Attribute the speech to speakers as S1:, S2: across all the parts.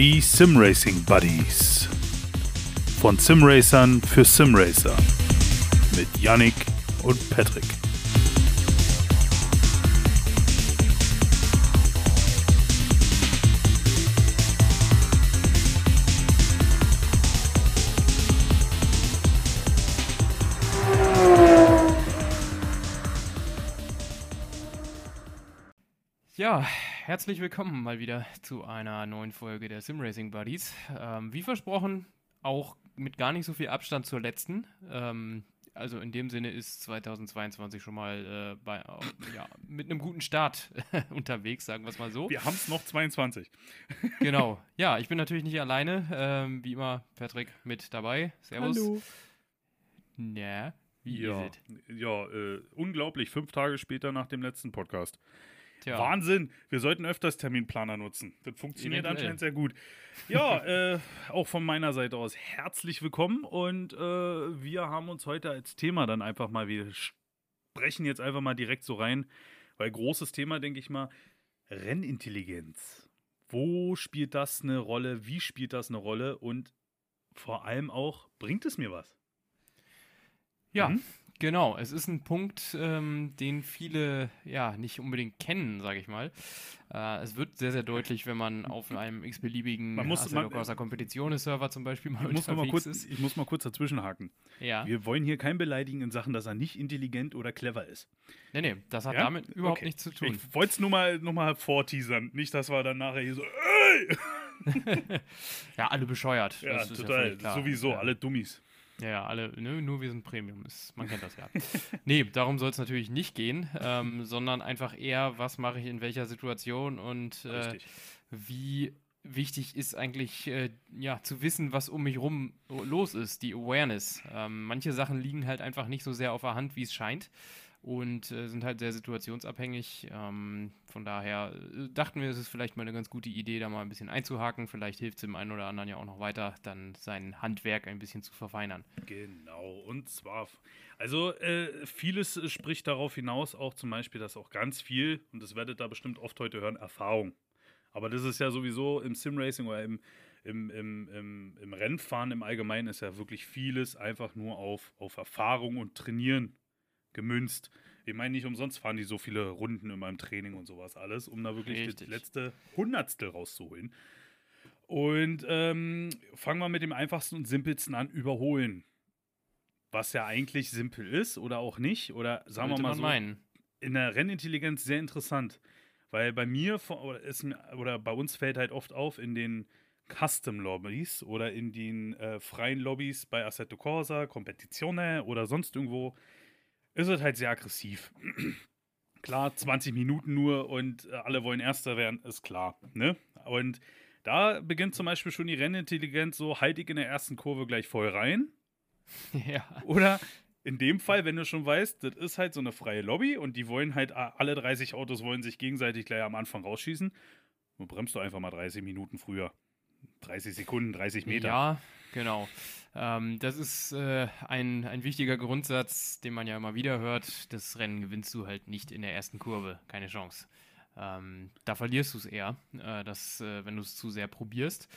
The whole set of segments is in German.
S1: Die Simracing Buddies. Von Simracern für Simracer. Mit Yannick und Patrick.
S2: Ja, herzlich willkommen mal wieder zu einer neuen Folge der Simracing Buddies. Ähm, wie versprochen, auch mit gar nicht so viel Abstand zur letzten. Ähm, also in dem Sinne ist 2022 schon mal äh, bei, äh, ja, mit einem guten Start unterwegs, sagen wir es mal so.
S1: Wir haben es noch 22.
S2: genau. Ja, ich bin natürlich nicht alleine. Ähm, wie immer, Patrick mit dabei. Servus.
S1: Hallo.
S2: Na, wie
S1: Ja,
S2: ist es?
S1: ja äh, unglaublich. Fünf Tage später nach dem letzten Podcast.
S2: Tja,
S1: Wahnsinn. Wir sollten öfters Terminplaner nutzen. Das funktioniert
S2: Eventuell.
S1: anscheinend sehr gut. Ja, äh, auch von meiner Seite aus herzlich willkommen und äh, wir haben uns heute als Thema dann einfach mal, wir sprechen jetzt einfach mal direkt so rein, weil großes Thema, denke ich mal, Rennintelligenz. Wo spielt das eine Rolle? Wie spielt das eine Rolle? Und vor allem auch, bringt es mir was?
S2: Ja,
S1: Mhm.
S2: Genau. Es ist ein Punkt, ähm, den viele ja nicht unbedingt kennen, sage ich mal. Äh, es wird sehr, sehr deutlich, wenn man auf einem x-beliebigen
S1: Man muss-
S2: Assetto
S1: man-
S2: Corsa Competizione Server zum Beispiel mal
S1: Ich muss, mal kurz,
S2: ist.
S1: ich muss mal kurz dazwischenhaken.
S2: Ja.
S1: Wir wollen hier keinen beleidigen in Sachen, dass er nicht intelligent oder clever ist.
S2: Nee, nee, das hat
S1: Ja?
S2: damit überhaupt
S1: Okay.
S2: nichts zu tun.
S1: Ich wollte es nur mal, nur mal vorteasern. Nicht, dass wir dann nachher hier so, ey!
S2: ja, alle bescheuert.
S1: Ja,
S2: das
S1: total.
S2: klar.
S1: Sowieso,
S2: Ja.
S1: alle Dummies.
S2: Ja, ja, alle, ne, nur wir sind Premium. Ist, man kennt das ja. nee, darum soll es natürlich nicht gehen, ähm, sondern einfach eher, was mache ich in welcher Situation und äh, wie wichtig ist eigentlich äh, ja, zu wissen, was um mich rum los ist, die Awareness. Ähm, manche Sachen liegen halt einfach nicht so sehr auf der Hand, wie es scheint und äh, sind halt sehr situationsabhängig. Ähm, von daher äh, dachten wir, es ist vielleicht mal eine ganz gute Idee, da mal ein bisschen einzuhaken. Vielleicht hilft es dem einen oder anderen ja auch noch weiter, dann sein Handwerk ein bisschen zu verfeinern.
S1: Genau. Und zwar, also äh, vieles äh, spricht darauf hinaus, auch zum Beispiel, dass auch ganz viel, und das werdet ihr bestimmt oft heute hören, Erfahrung. Aber das ist ja sowieso im Simracing oder im, im, im, im, im Rennfahren im Allgemeinen ist ja wirklich vieles einfach nur auf, auf Erfahrung und Trainieren gemünzt. Ich meine, nicht umsonst fahren die so viele Runden in meinem Training und sowas alles, um da wirklich
S2: Richtig.
S1: das letzte Hundertstel rauszuholen. Und ähm, fangen wir mit dem einfachsten und simpelsten an, überholen. Was ja eigentlich simpel ist oder auch nicht. Oder sagen
S2: Sollte
S1: wir mal so,
S2: meinen.
S1: in der Rennintelligenz sehr interessant. Weil bei mir oder, ist, oder bei uns fällt halt oft auf in den Custom-Lobbys oder in den äh, freien Lobbys bei Assetto Corsa, Competizione oder sonst irgendwo, ist es halt sehr aggressiv. klar, 20 Minuten nur und äh, alle wollen Erster werden, ist klar. Ne? Und da beginnt zum Beispiel schon die Rennintelligenz so, halte ich in der ersten Kurve gleich voll rein.
S2: ja.
S1: Oder in dem Fall, wenn du schon weißt, das ist halt so eine freie Lobby und die wollen halt, a- alle 30 Autos wollen sich gegenseitig gleich am Anfang rausschießen, dann bremst du einfach mal 30 Minuten früher. 30 Sekunden, 30 Meter.
S2: Ja, genau. Ähm, das ist äh, ein, ein wichtiger Grundsatz, den man ja immer wieder hört. Das Rennen gewinnst du halt nicht in der ersten Kurve. Keine Chance. Ähm, da verlierst du es eher, äh, das, äh, wenn du es zu sehr probierst.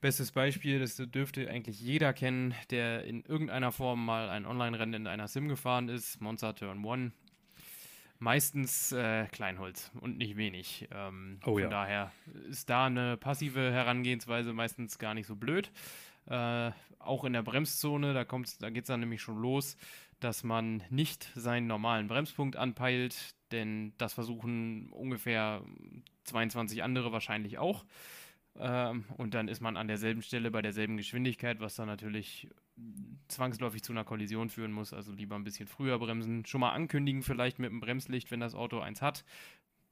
S2: Bestes Beispiel, das dürfte eigentlich jeder kennen, der in irgendeiner Form mal ein Online-Rennen in einer Sim gefahren ist. Monza Turn 1. Meistens äh, Kleinholz und nicht wenig. Ähm,
S1: Oh
S2: von
S1: ja.
S2: daher ist da eine passive Herangehensweise meistens gar nicht so blöd. Äh, auch in der Bremszone, da, da geht es dann nämlich schon los, dass man nicht seinen normalen Bremspunkt anpeilt, denn das versuchen ungefähr 22 andere wahrscheinlich auch. Ähm, und dann ist man an derselben Stelle bei derselben Geschwindigkeit, was dann natürlich zwangsläufig zu einer Kollision führen muss. Also lieber ein bisschen früher bremsen. Schon mal ankündigen, vielleicht mit dem Bremslicht, wenn das Auto eins hat.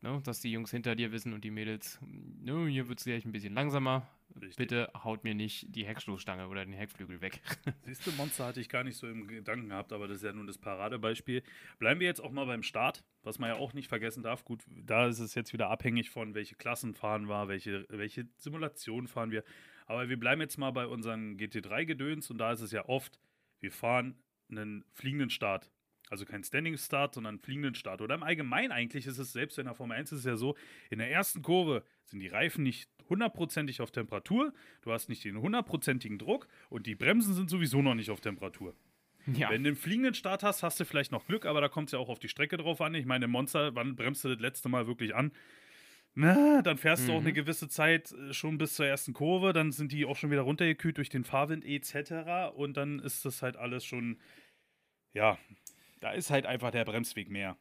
S2: Ne, dass die Jungs hinter dir wissen und die Mädels, ne, hier wird es gleich ein bisschen langsamer.
S1: Richtig.
S2: Bitte haut mir nicht die Heckstoßstange oder den Heckflügel weg.
S1: Siehst du, Monster hatte ich gar nicht so im Gedanken gehabt, aber das ist ja nun das Paradebeispiel. Bleiben wir jetzt auch mal beim Start, was man ja auch nicht vergessen darf. Gut, da ist es jetzt wieder abhängig von, welche Klassen fahren wir, welche, welche Simulation fahren wir. Aber wir bleiben jetzt mal bei unseren GT3-Gedöns und da ist es ja oft, wir fahren einen fliegenden Start. Also kein Standing Start, sondern einen fliegenden Start. Oder im Allgemeinen eigentlich ist es, selbst in der Formel 1 ist es ja so, in der ersten Kurve sind die Reifen nicht hundertprozentig auf Temperatur, du hast nicht den hundertprozentigen Druck und die Bremsen sind sowieso noch nicht auf Temperatur. Ja. Wenn du einen fliegenden Start hast, hast du vielleicht noch Glück, aber da kommt es ja auch auf die Strecke drauf an. Ich meine, Monster, wann bremst du das letzte Mal wirklich an? Na, dann fährst mhm. du auch eine mhm. gewisse Zeit äh, schon bis zur ersten Kurve, dann sind die auch schon wieder runtergekühlt durch den Fahrwind etc. Und dann ist das halt alles schon, ja, da ist halt einfach der Bremsweg mehr.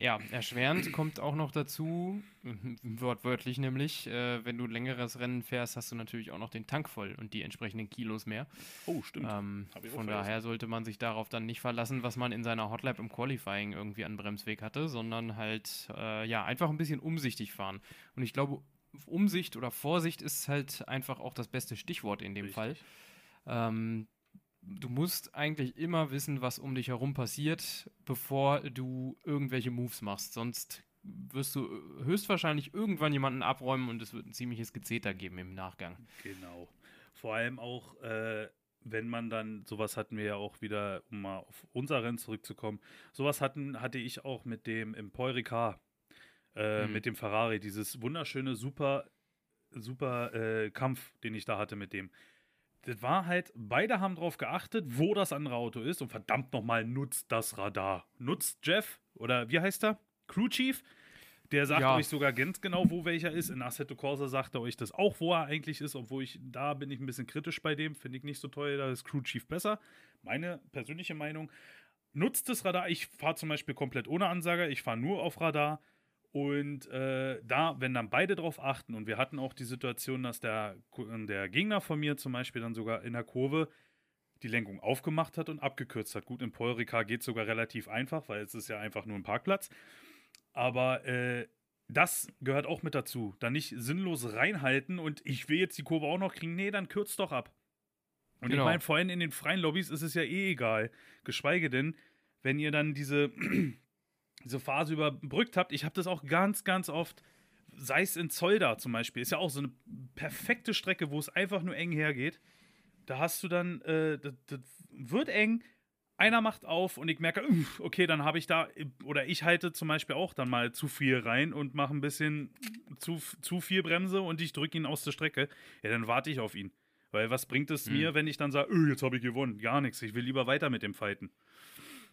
S2: Ja, erschwerend kommt auch noch dazu, wortwörtlich nämlich, äh, wenn du längeres Rennen fährst, hast du natürlich auch noch den Tank voll und die entsprechenden Kilos mehr.
S1: Oh, stimmt.
S2: Ähm, von daher sollte man sich darauf dann nicht verlassen, was man in seiner Hotlap im Qualifying irgendwie an Bremsweg hatte, sondern halt, äh, ja, einfach ein bisschen umsichtig fahren. Und ich glaube, Umsicht oder Vorsicht ist halt einfach auch das beste Stichwort in dem Richtig. Fall. Ähm, du musst eigentlich immer wissen, was um dich herum passiert, bevor du irgendwelche Moves machst. Sonst wirst du höchstwahrscheinlich irgendwann jemanden abräumen und es wird ein ziemliches Gezeter geben im Nachgang.
S1: Genau. Vor allem auch, äh, wenn man dann, sowas hatten wir ja auch wieder, um mal auf unser Rennen zurückzukommen, sowas hatten, hatte ich auch mit dem Empoirica, äh, mhm. mit dem Ferrari, dieses wunderschöne, super, super äh, Kampf, den ich da hatte mit dem das war halt, beide haben darauf geachtet, wo das andere Auto ist und verdammt nochmal nutzt das Radar. Nutzt Jeff oder wie heißt er? Crew Chief? Der sagt ja. euch sogar ganz genau, wo welcher ist. In Assetto Corsa sagt er euch das auch, wo er eigentlich ist, obwohl ich, da bin ich ein bisschen kritisch bei dem, finde ich nicht so toll, da ist Crew Chief besser. Meine persönliche Meinung. Nutzt das Radar. Ich fahre zum Beispiel komplett ohne Ansager, ich fahre nur auf Radar. Und äh, da, wenn dann beide drauf achten, und wir hatten auch die Situation, dass der, der Gegner von mir zum Beispiel dann sogar in der Kurve die Lenkung aufgemacht hat und abgekürzt hat. Gut, in Polrika geht es sogar relativ einfach, weil es ist ja einfach nur ein Parkplatz. Aber äh, das gehört auch mit dazu. Da nicht sinnlos reinhalten und ich will jetzt die Kurve auch noch kriegen. Nee, dann kürzt doch ab. Und genau. ich meine, vorhin in den freien Lobbys ist es ja eh egal. Geschweige denn, wenn ihr dann diese diese Phase überbrückt habt. Ich habe das auch ganz, ganz oft, sei es in Zolda zum Beispiel, ist ja auch so eine perfekte Strecke, wo es einfach nur eng hergeht. Da hast du dann, äh, das, das wird eng, einer macht auf und ich merke, okay, dann habe ich da, oder ich halte zum Beispiel auch dann mal zu viel rein und mache ein bisschen zu, zu viel Bremse und ich drücke ihn aus der Strecke. Ja, dann warte ich auf ihn. Weil was bringt es mhm. mir, wenn ich dann sage, öh, jetzt habe ich gewonnen? Gar nichts. Ich will lieber weiter mit dem Fighten.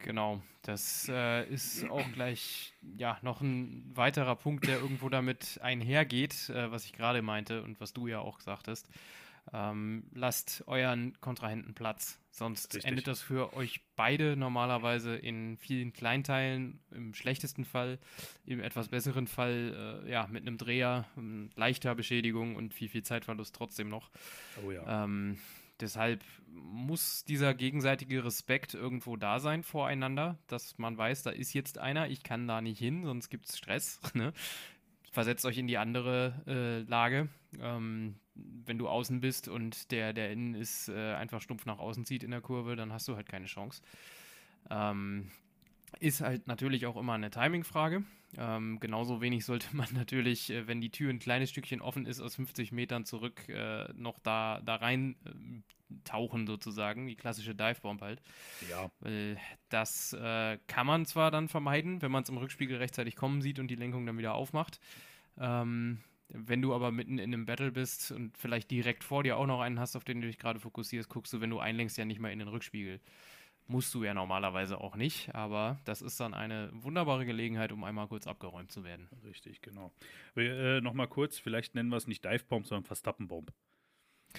S2: Genau, das äh, ist auch gleich ja noch ein weiterer Punkt, der irgendwo damit einhergeht, äh, was ich gerade meinte und was du ja auch sagtest. Ähm, lasst euren Kontrahenten Platz, sonst Richtig. endet das für euch beide normalerweise in vielen Kleinteilen, im schlechtesten Fall, im etwas besseren Fall, äh, ja, mit einem Dreher, leichter Beschädigung und viel, viel Zeitverlust trotzdem noch. Oh ja. Ähm, Deshalb muss dieser gegenseitige Respekt irgendwo da sein voreinander, dass man weiß, da ist jetzt einer, ich kann da nicht hin, sonst gibt es Stress. Ne? Versetzt euch in die andere äh, Lage. Ähm, wenn du außen bist und der, der innen ist, äh, einfach stumpf nach außen zieht in der Kurve, dann hast du halt keine Chance. Ähm, ist halt natürlich auch immer eine Timing-Frage. Ähm, genauso wenig sollte man natürlich, äh, wenn die Tür ein kleines Stückchen offen ist, aus 50 Metern zurück äh, noch da, da rein äh, tauchen sozusagen, die klassische Divebomb halt.
S1: Ja.
S2: Das äh, kann man zwar dann vermeiden, wenn man es im Rückspiegel rechtzeitig kommen sieht und die Lenkung dann wieder aufmacht. Ähm, wenn du aber mitten in einem Battle bist und vielleicht direkt vor dir auch noch einen hast, auf den du dich gerade fokussierst, guckst du, wenn du einlenkst, ja nicht mal in den Rückspiegel. Musst du ja normalerweise auch nicht, aber das ist dann eine wunderbare Gelegenheit, um einmal kurz abgeräumt zu werden.
S1: Richtig, genau. Äh, Nochmal kurz, vielleicht nennen wir es nicht Divebomb, sondern Verstappenbomb.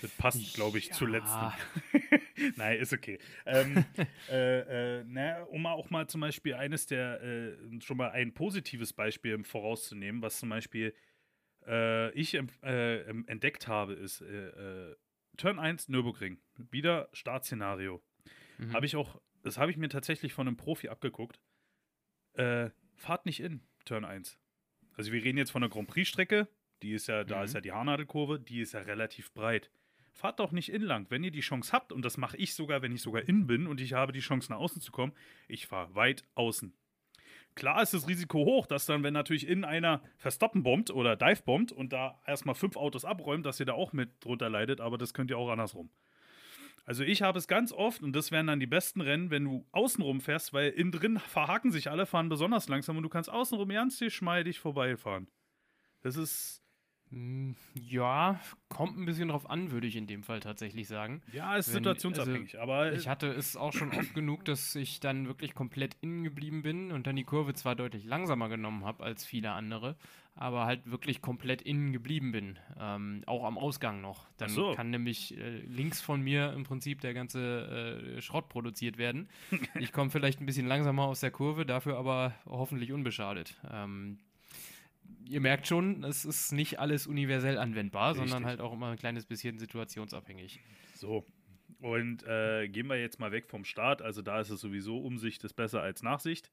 S1: Das passt, glaube ich, ja. zu letzten. Nein, ist okay. Ähm, äh, äh, na, um auch mal zum Beispiel eines der, äh, schon mal ein positives Beispiel vorauszunehmen, was zum Beispiel äh, ich äh, entdeckt habe, ist äh, Turn 1 Nürburgring. Wieder Startszenario. Mhm. Habe ich auch, das habe ich mir tatsächlich von einem Profi abgeguckt. Äh, fahrt nicht in, Turn 1. Also wir reden jetzt von der Grand Prix-Strecke, die ist ja, da mhm. ist ja die Haarnadelkurve, die ist ja relativ breit. Fahrt doch nicht in lang. Wenn ihr die Chance habt, und das mache ich sogar, wenn ich sogar in bin und ich habe die Chance nach außen zu kommen, ich fahre weit außen. Klar ist das Risiko hoch, dass dann, wenn natürlich in einer verstoppen bombt oder dive bombt und da erstmal fünf Autos abräumt, dass ihr da auch mit drunter leidet, aber das könnt ihr auch andersrum. Also ich habe es ganz oft, und das wären dann die besten Rennen, wenn du außenrum fährst, weil innen drin verhaken sich alle, fahren besonders langsam und du kannst außenrum ganz geschmeidig vorbeifahren. Das ist
S2: ja, kommt ein bisschen drauf an, würde ich in dem Fall tatsächlich sagen.
S1: Ja, ist
S2: Wenn-
S1: situationsabhängig, aber
S2: Ich hatte es auch schon oft genug, dass ich dann wirklich komplett innen geblieben bin und dann die Kurve zwar deutlich langsamer genommen habe als viele andere, aber halt wirklich komplett innen geblieben bin. Ähm, auch am Ausgang noch. Dann
S1: so.
S2: kann nämlich äh, links von mir im Prinzip der ganze äh, Schrott produziert werden. ich komme vielleicht ein bisschen langsamer aus der Kurve, dafür aber hoffentlich unbeschadet. Ähm, Ihr merkt schon, es ist nicht alles universell anwendbar, sondern
S1: Richtig.
S2: halt auch immer ein kleines bisschen situationsabhängig.
S1: so. Und äh, gehen wir jetzt mal weg vom Start. Also da ist es sowieso Umsicht ist besser als Nachsicht.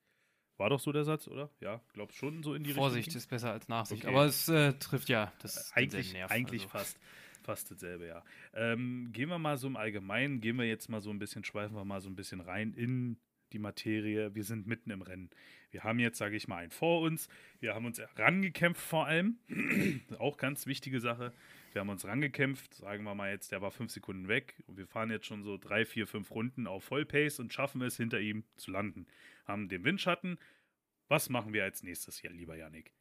S1: War doch so der Satz, oder? Ja, glaubst schon so in die
S2: Vorsicht
S1: Richtung.
S2: ist besser als Nachsicht,
S1: Okay.
S2: aber es äh, trifft ja das
S1: Eigentlich,
S2: denselben Nerv,
S1: eigentlich
S2: also.
S1: fast, fast dasselbe, ja. Ähm, gehen wir mal so im Allgemeinen, gehen wir jetzt mal so ein bisschen, schweifen wir mal so ein bisschen rein in die Materie. Wir sind mitten im Rennen. Wir haben jetzt, sage ich mal, einen vor uns. Wir haben uns rangekämpft vor allem. Auch ganz wichtige Sache. Wir haben uns rangekämpft, sagen wir mal jetzt, der war fünf Sekunden weg. Und wir fahren jetzt schon so drei, vier, fünf Runden auf Vollpace und schaffen es, hinter ihm zu landen. Haben den Windschatten. Was machen wir als nächstes hier, lieber Yannick?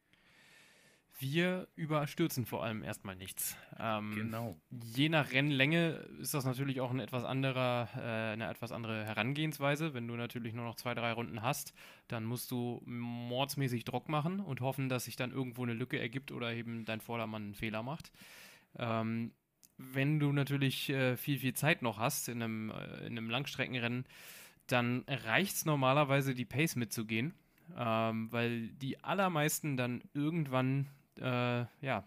S2: Wir überstürzen vor allem erstmal nichts. Ähm,
S1: Genau.
S2: Je nach Rennlänge ist das natürlich auch ein etwas anderer, äh, eine etwas andere Herangehensweise. Wenn du natürlich nur noch zwei, drei Runden hast, dann musst du mordsmäßig Druck machen und hoffen, dass sich dann irgendwo eine Lücke ergibt oder eben dein Vordermann einen Fehler macht. Ähm, wenn du natürlich äh, viel, viel Zeit noch hast in einem, äh, in einem Langstreckenrennen, dann reicht es normalerweise, die Pace mitzugehen, ähm, weil die allermeisten dann irgendwann äh, ja,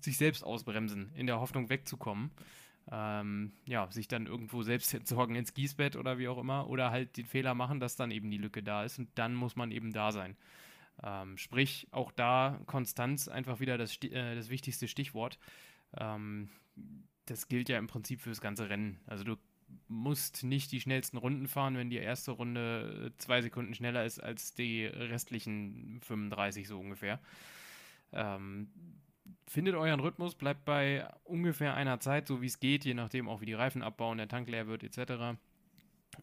S2: sich selbst ausbremsen, in der Hoffnung wegzukommen. Ähm, ja, sich dann irgendwo selbst entsorgen ins Gießbett oder wie auch immer, oder halt den Fehler machen, dass dann eben die Lücke da ist und dann muss man eben da sein. Ähm, sprich, auch da Konstanz einfach wieder das, äh, das wichtigste Stichwort. Ähm, das gilt ja im Prinzip fürs ganze Rennen. Also du musst nicht die schnellsten Runden fahren, wenn die erste Runde äh, zwei Sekunden schneller ist als die restlichen 35 so ungefähr. Ähm, findet euren Rhythmus, bleibt bei ungefähr einer Zeit, so wie es geht, je nachdem auch wie die Reifen abbauen, der Tank leer wird etc.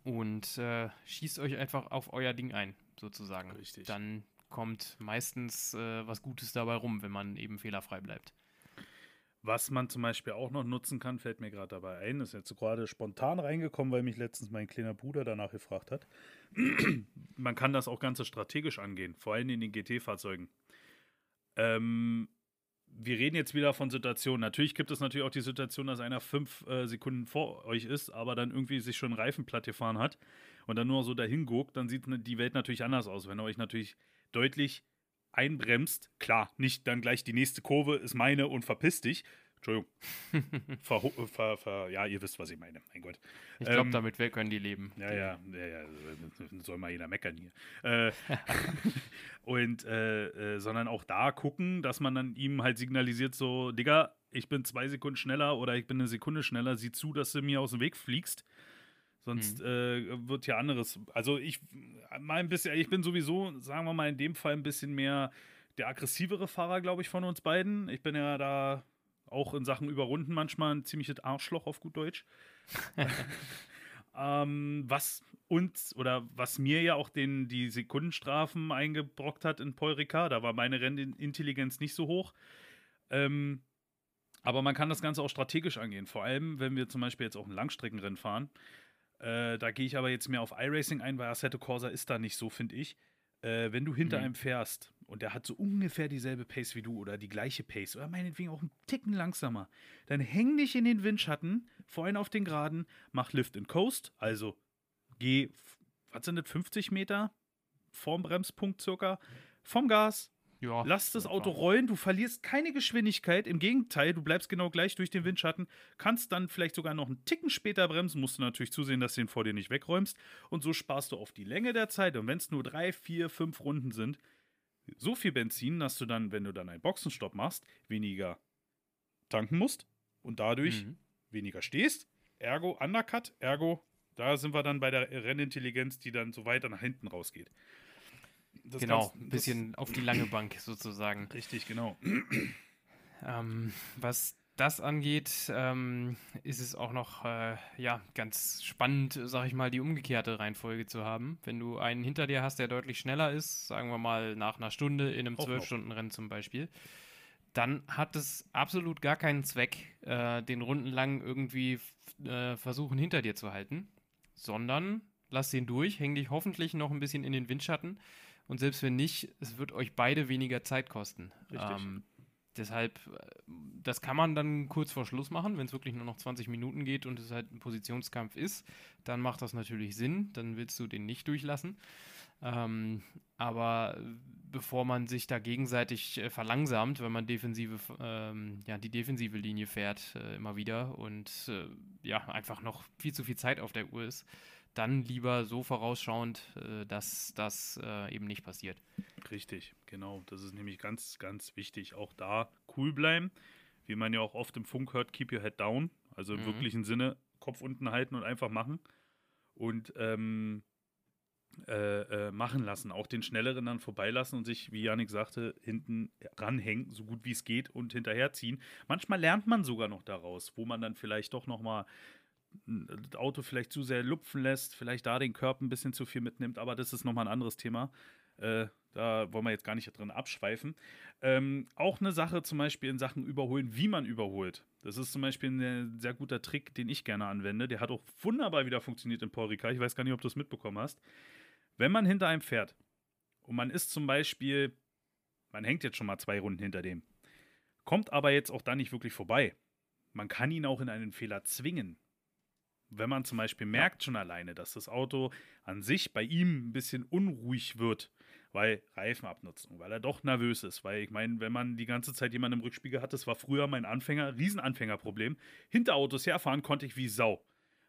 S2: Und äh, schießt euch einfach auf euer Ding ein, sozusagen.
S1: Richtig.
S2: Dann kommt meistens äh, was Gutes dabei rum, wenn man eben fehlerfrei bleibt.
S1: Was man zum Beispiel auch noch nutzen kann, fällt mir gerade dabei ein, ist jetzt gerade spontan reingekommen, weil mich letztens mein kleiner Bruder danach gefragt hat. man kann das auch ganz strategisch angehen, vor allem in den GT-Fahrzeugen. Ähm, wir reden jetzt wieder von Situationen. Natürlich gibt es natürlich auch die Situation, dass einer fünf äh, Sekunden vor euch ist, aber dann irgendwie sich schon einen Reifen platt gefahren hat und dann nur so dahin guckt, dann sieht die Welt natürlich anders aus. Wenn er euch natürlich deutlich einbremst, klar, nicht dann gleich die nächste Kurve ist meine und verpiss dich. Entschuldigung. ver, ver, ver, ja, ihr wisst, was ich meine. Mein Gott.
S2: Ich glaube,
S1: Ähm,
S2: damit wir können die leben.
S1: Ja, ja, ja, ja, soll mal jeder meckern hier. Äh, und, äh, äh, sondern auch da gucken, dass man dann ihm halt signalisiert, so, Digga, ich bin zwei Sekunden schneller oder ich bin eine Sekunde schneller, sieh zu, dass du mir aus dem Weg fliegst. Sonst äh, wird ja anderes. Also ich mal ein bisschen, ich bin sowieso, sagen wir mal, in dem Fall ein bisschen mehr der aggressivere Fahrer, glaube ich, von uns beiden. Ich bin ja da auch in Sachen Überrunden manchmal ein ziemliches Arschloch auf gut Deutsch. ähm, was uns oder was mir ja auch den, die Sekundenstrafen eingebrockt hat in Paul Ricard, da war meine Rennintelligenz nicht so hoch. Ähm, aber man kann das Ganze auch strategisch angehen. Vor allem, wenn wir zum Beispiel jetzt auch ein Langstreckenrennen fahren. Äh, da gehe ich aber jetzt mehr auf iRacing ein, weil Assetto Corsa ist da nicht so, finde ich. Äh, wenn du hinter
S2: Mhm.
S1: einem fährst und der hat so ungefähr dieselbe Pace wie du oder die gleiche Pace oder meinetwegen auch einen Ticken langsamer, dann häng dich in den Windschatten, vorhin auf den Geraden, mach Lift and Coast, also geh, was sind das, 50 Meter vorm Bremspunkt circa, vom Gas,
S2: Ja,
S1: Lass das Auto rollen, du verlierst keine Geschwindigkeit. Im Gegenteil, du bleibst genau gleich durch den Windschatten, kannst dann vielleicht sogar noch einen Ticken später bremsen, musst du natürlich zusehen, dass du den vor dir nicht wegräumst. Und so sparst du auf die Länge der Zeit. Und wenn es nur drei, vier, fünf Runden sind, so viel Benzin, dass du dann, wenn du dann einen Boxenstopp machst, weniger tanken musst und dadurch
S2: Mhm.
S1: weniger stehst. Ergo Undercut, ergo, da sind wir dann bei der Rennintelligenz, die dann so weiter nach hinten rausgeht. Das
S2: Genau, ein bisschen auf die lange Bank sozusagen.
S1: Richtig, genau.
S2: Ähm, was das angeht, ähm, ist es auch noch äh, ja, ganz spannend, sag ich mal, die umgekehrte Reihenfolge zu haben. Wenn du einen hinter dir hast, der deutlich schneller ist, sagen wir mal nach einer Stunde in einem. 12-Stunden-Rennen zum Beispiel, dann hat es absolut gar keinen Zweck, äh, den Runden lang irgendwie äh, versuchen hinter dir zu halten, sondern lass den durch, häng dich hoffentlich noch ein bisschen in den Windschatten und selbst wenn nicht, es wird euch beide weniger Zeit kosten. Ähm, deshalb, äh, das kann man dann kurz vor Schluss machen, wenn es wirklich nur noch 20 Minuten geht und es halt ein Positionskampf ist, dann macht das natürlich Sinn, dann willst du den nicht durchlassen. Ähm, aber bevor man sich da gegenseitig äh, verlangsamt, wenn man defensive, ähm, ja, die defensive Linie fährt äh, immer wieder und äh, ja, einfach noch viel zu viel Zeit auf der Uhr ist, dann lieber so vorausschauend, äh, dass das äh, eben nicht passiert.
S1: Richtig, genau. Das ist nämlich ganz, ganz wichtig. Auch da cool bleiben. Wie man ja auch oft im Funk hört, keep your head down. Also im mhm. wirklichen Sinne Kopf unten halten und einfach machen. Und ähm, äh, äh, machen lassen, auch den Schnelleren dann vorbeilassen und sich, wie Janik sagte, hinten ranhängen, so gut wie es geht und hinterherziehen. Manchmal lernt man sogar noch daraus, wo man dann vielleicht doch nochmal das Auto vielleicht zu sehr lupfen lässt, vielleicht da den Körper ein bisschen zu viel mitnimmt, aber das ist nochmal ein anderes Thema. Äh, da wollen wir jetzt gar nicht drin abschweifen. Ähm, auch eine Sache zum Beispiel in Sachen Überholen, wie man überholt. Das ist zum Beispiel ein sehr guter Trick, den ich gerne anwende. Der hat auch wunderbar wieder funktioniert in Paul Ricard. Ich weiß gar nicht, ob du es mitbekommen hast. Wenn man hinter einem fährt und man ist zum Beispiel, man hängt jetzt schon mal zwei Runden hinter dem, kommt aber jetzt auch da nicht wirklich vorbei. Man kann ihn auch in einen Fehler zwingen. Wenn man zum Beispiel merkt schon alleine, dass das Auto an sich bei ihm ein bisschen unruhig wird, weil Reifenabnutzung, weil er doch nervös ist, weil ich meine, wenn man die ganze Zeit jemanden im Rückspiegel hat, das war früher mein Anfänger, Riesenanfängerproblem. Hinter Autos herfahren konnte ich wie Sau.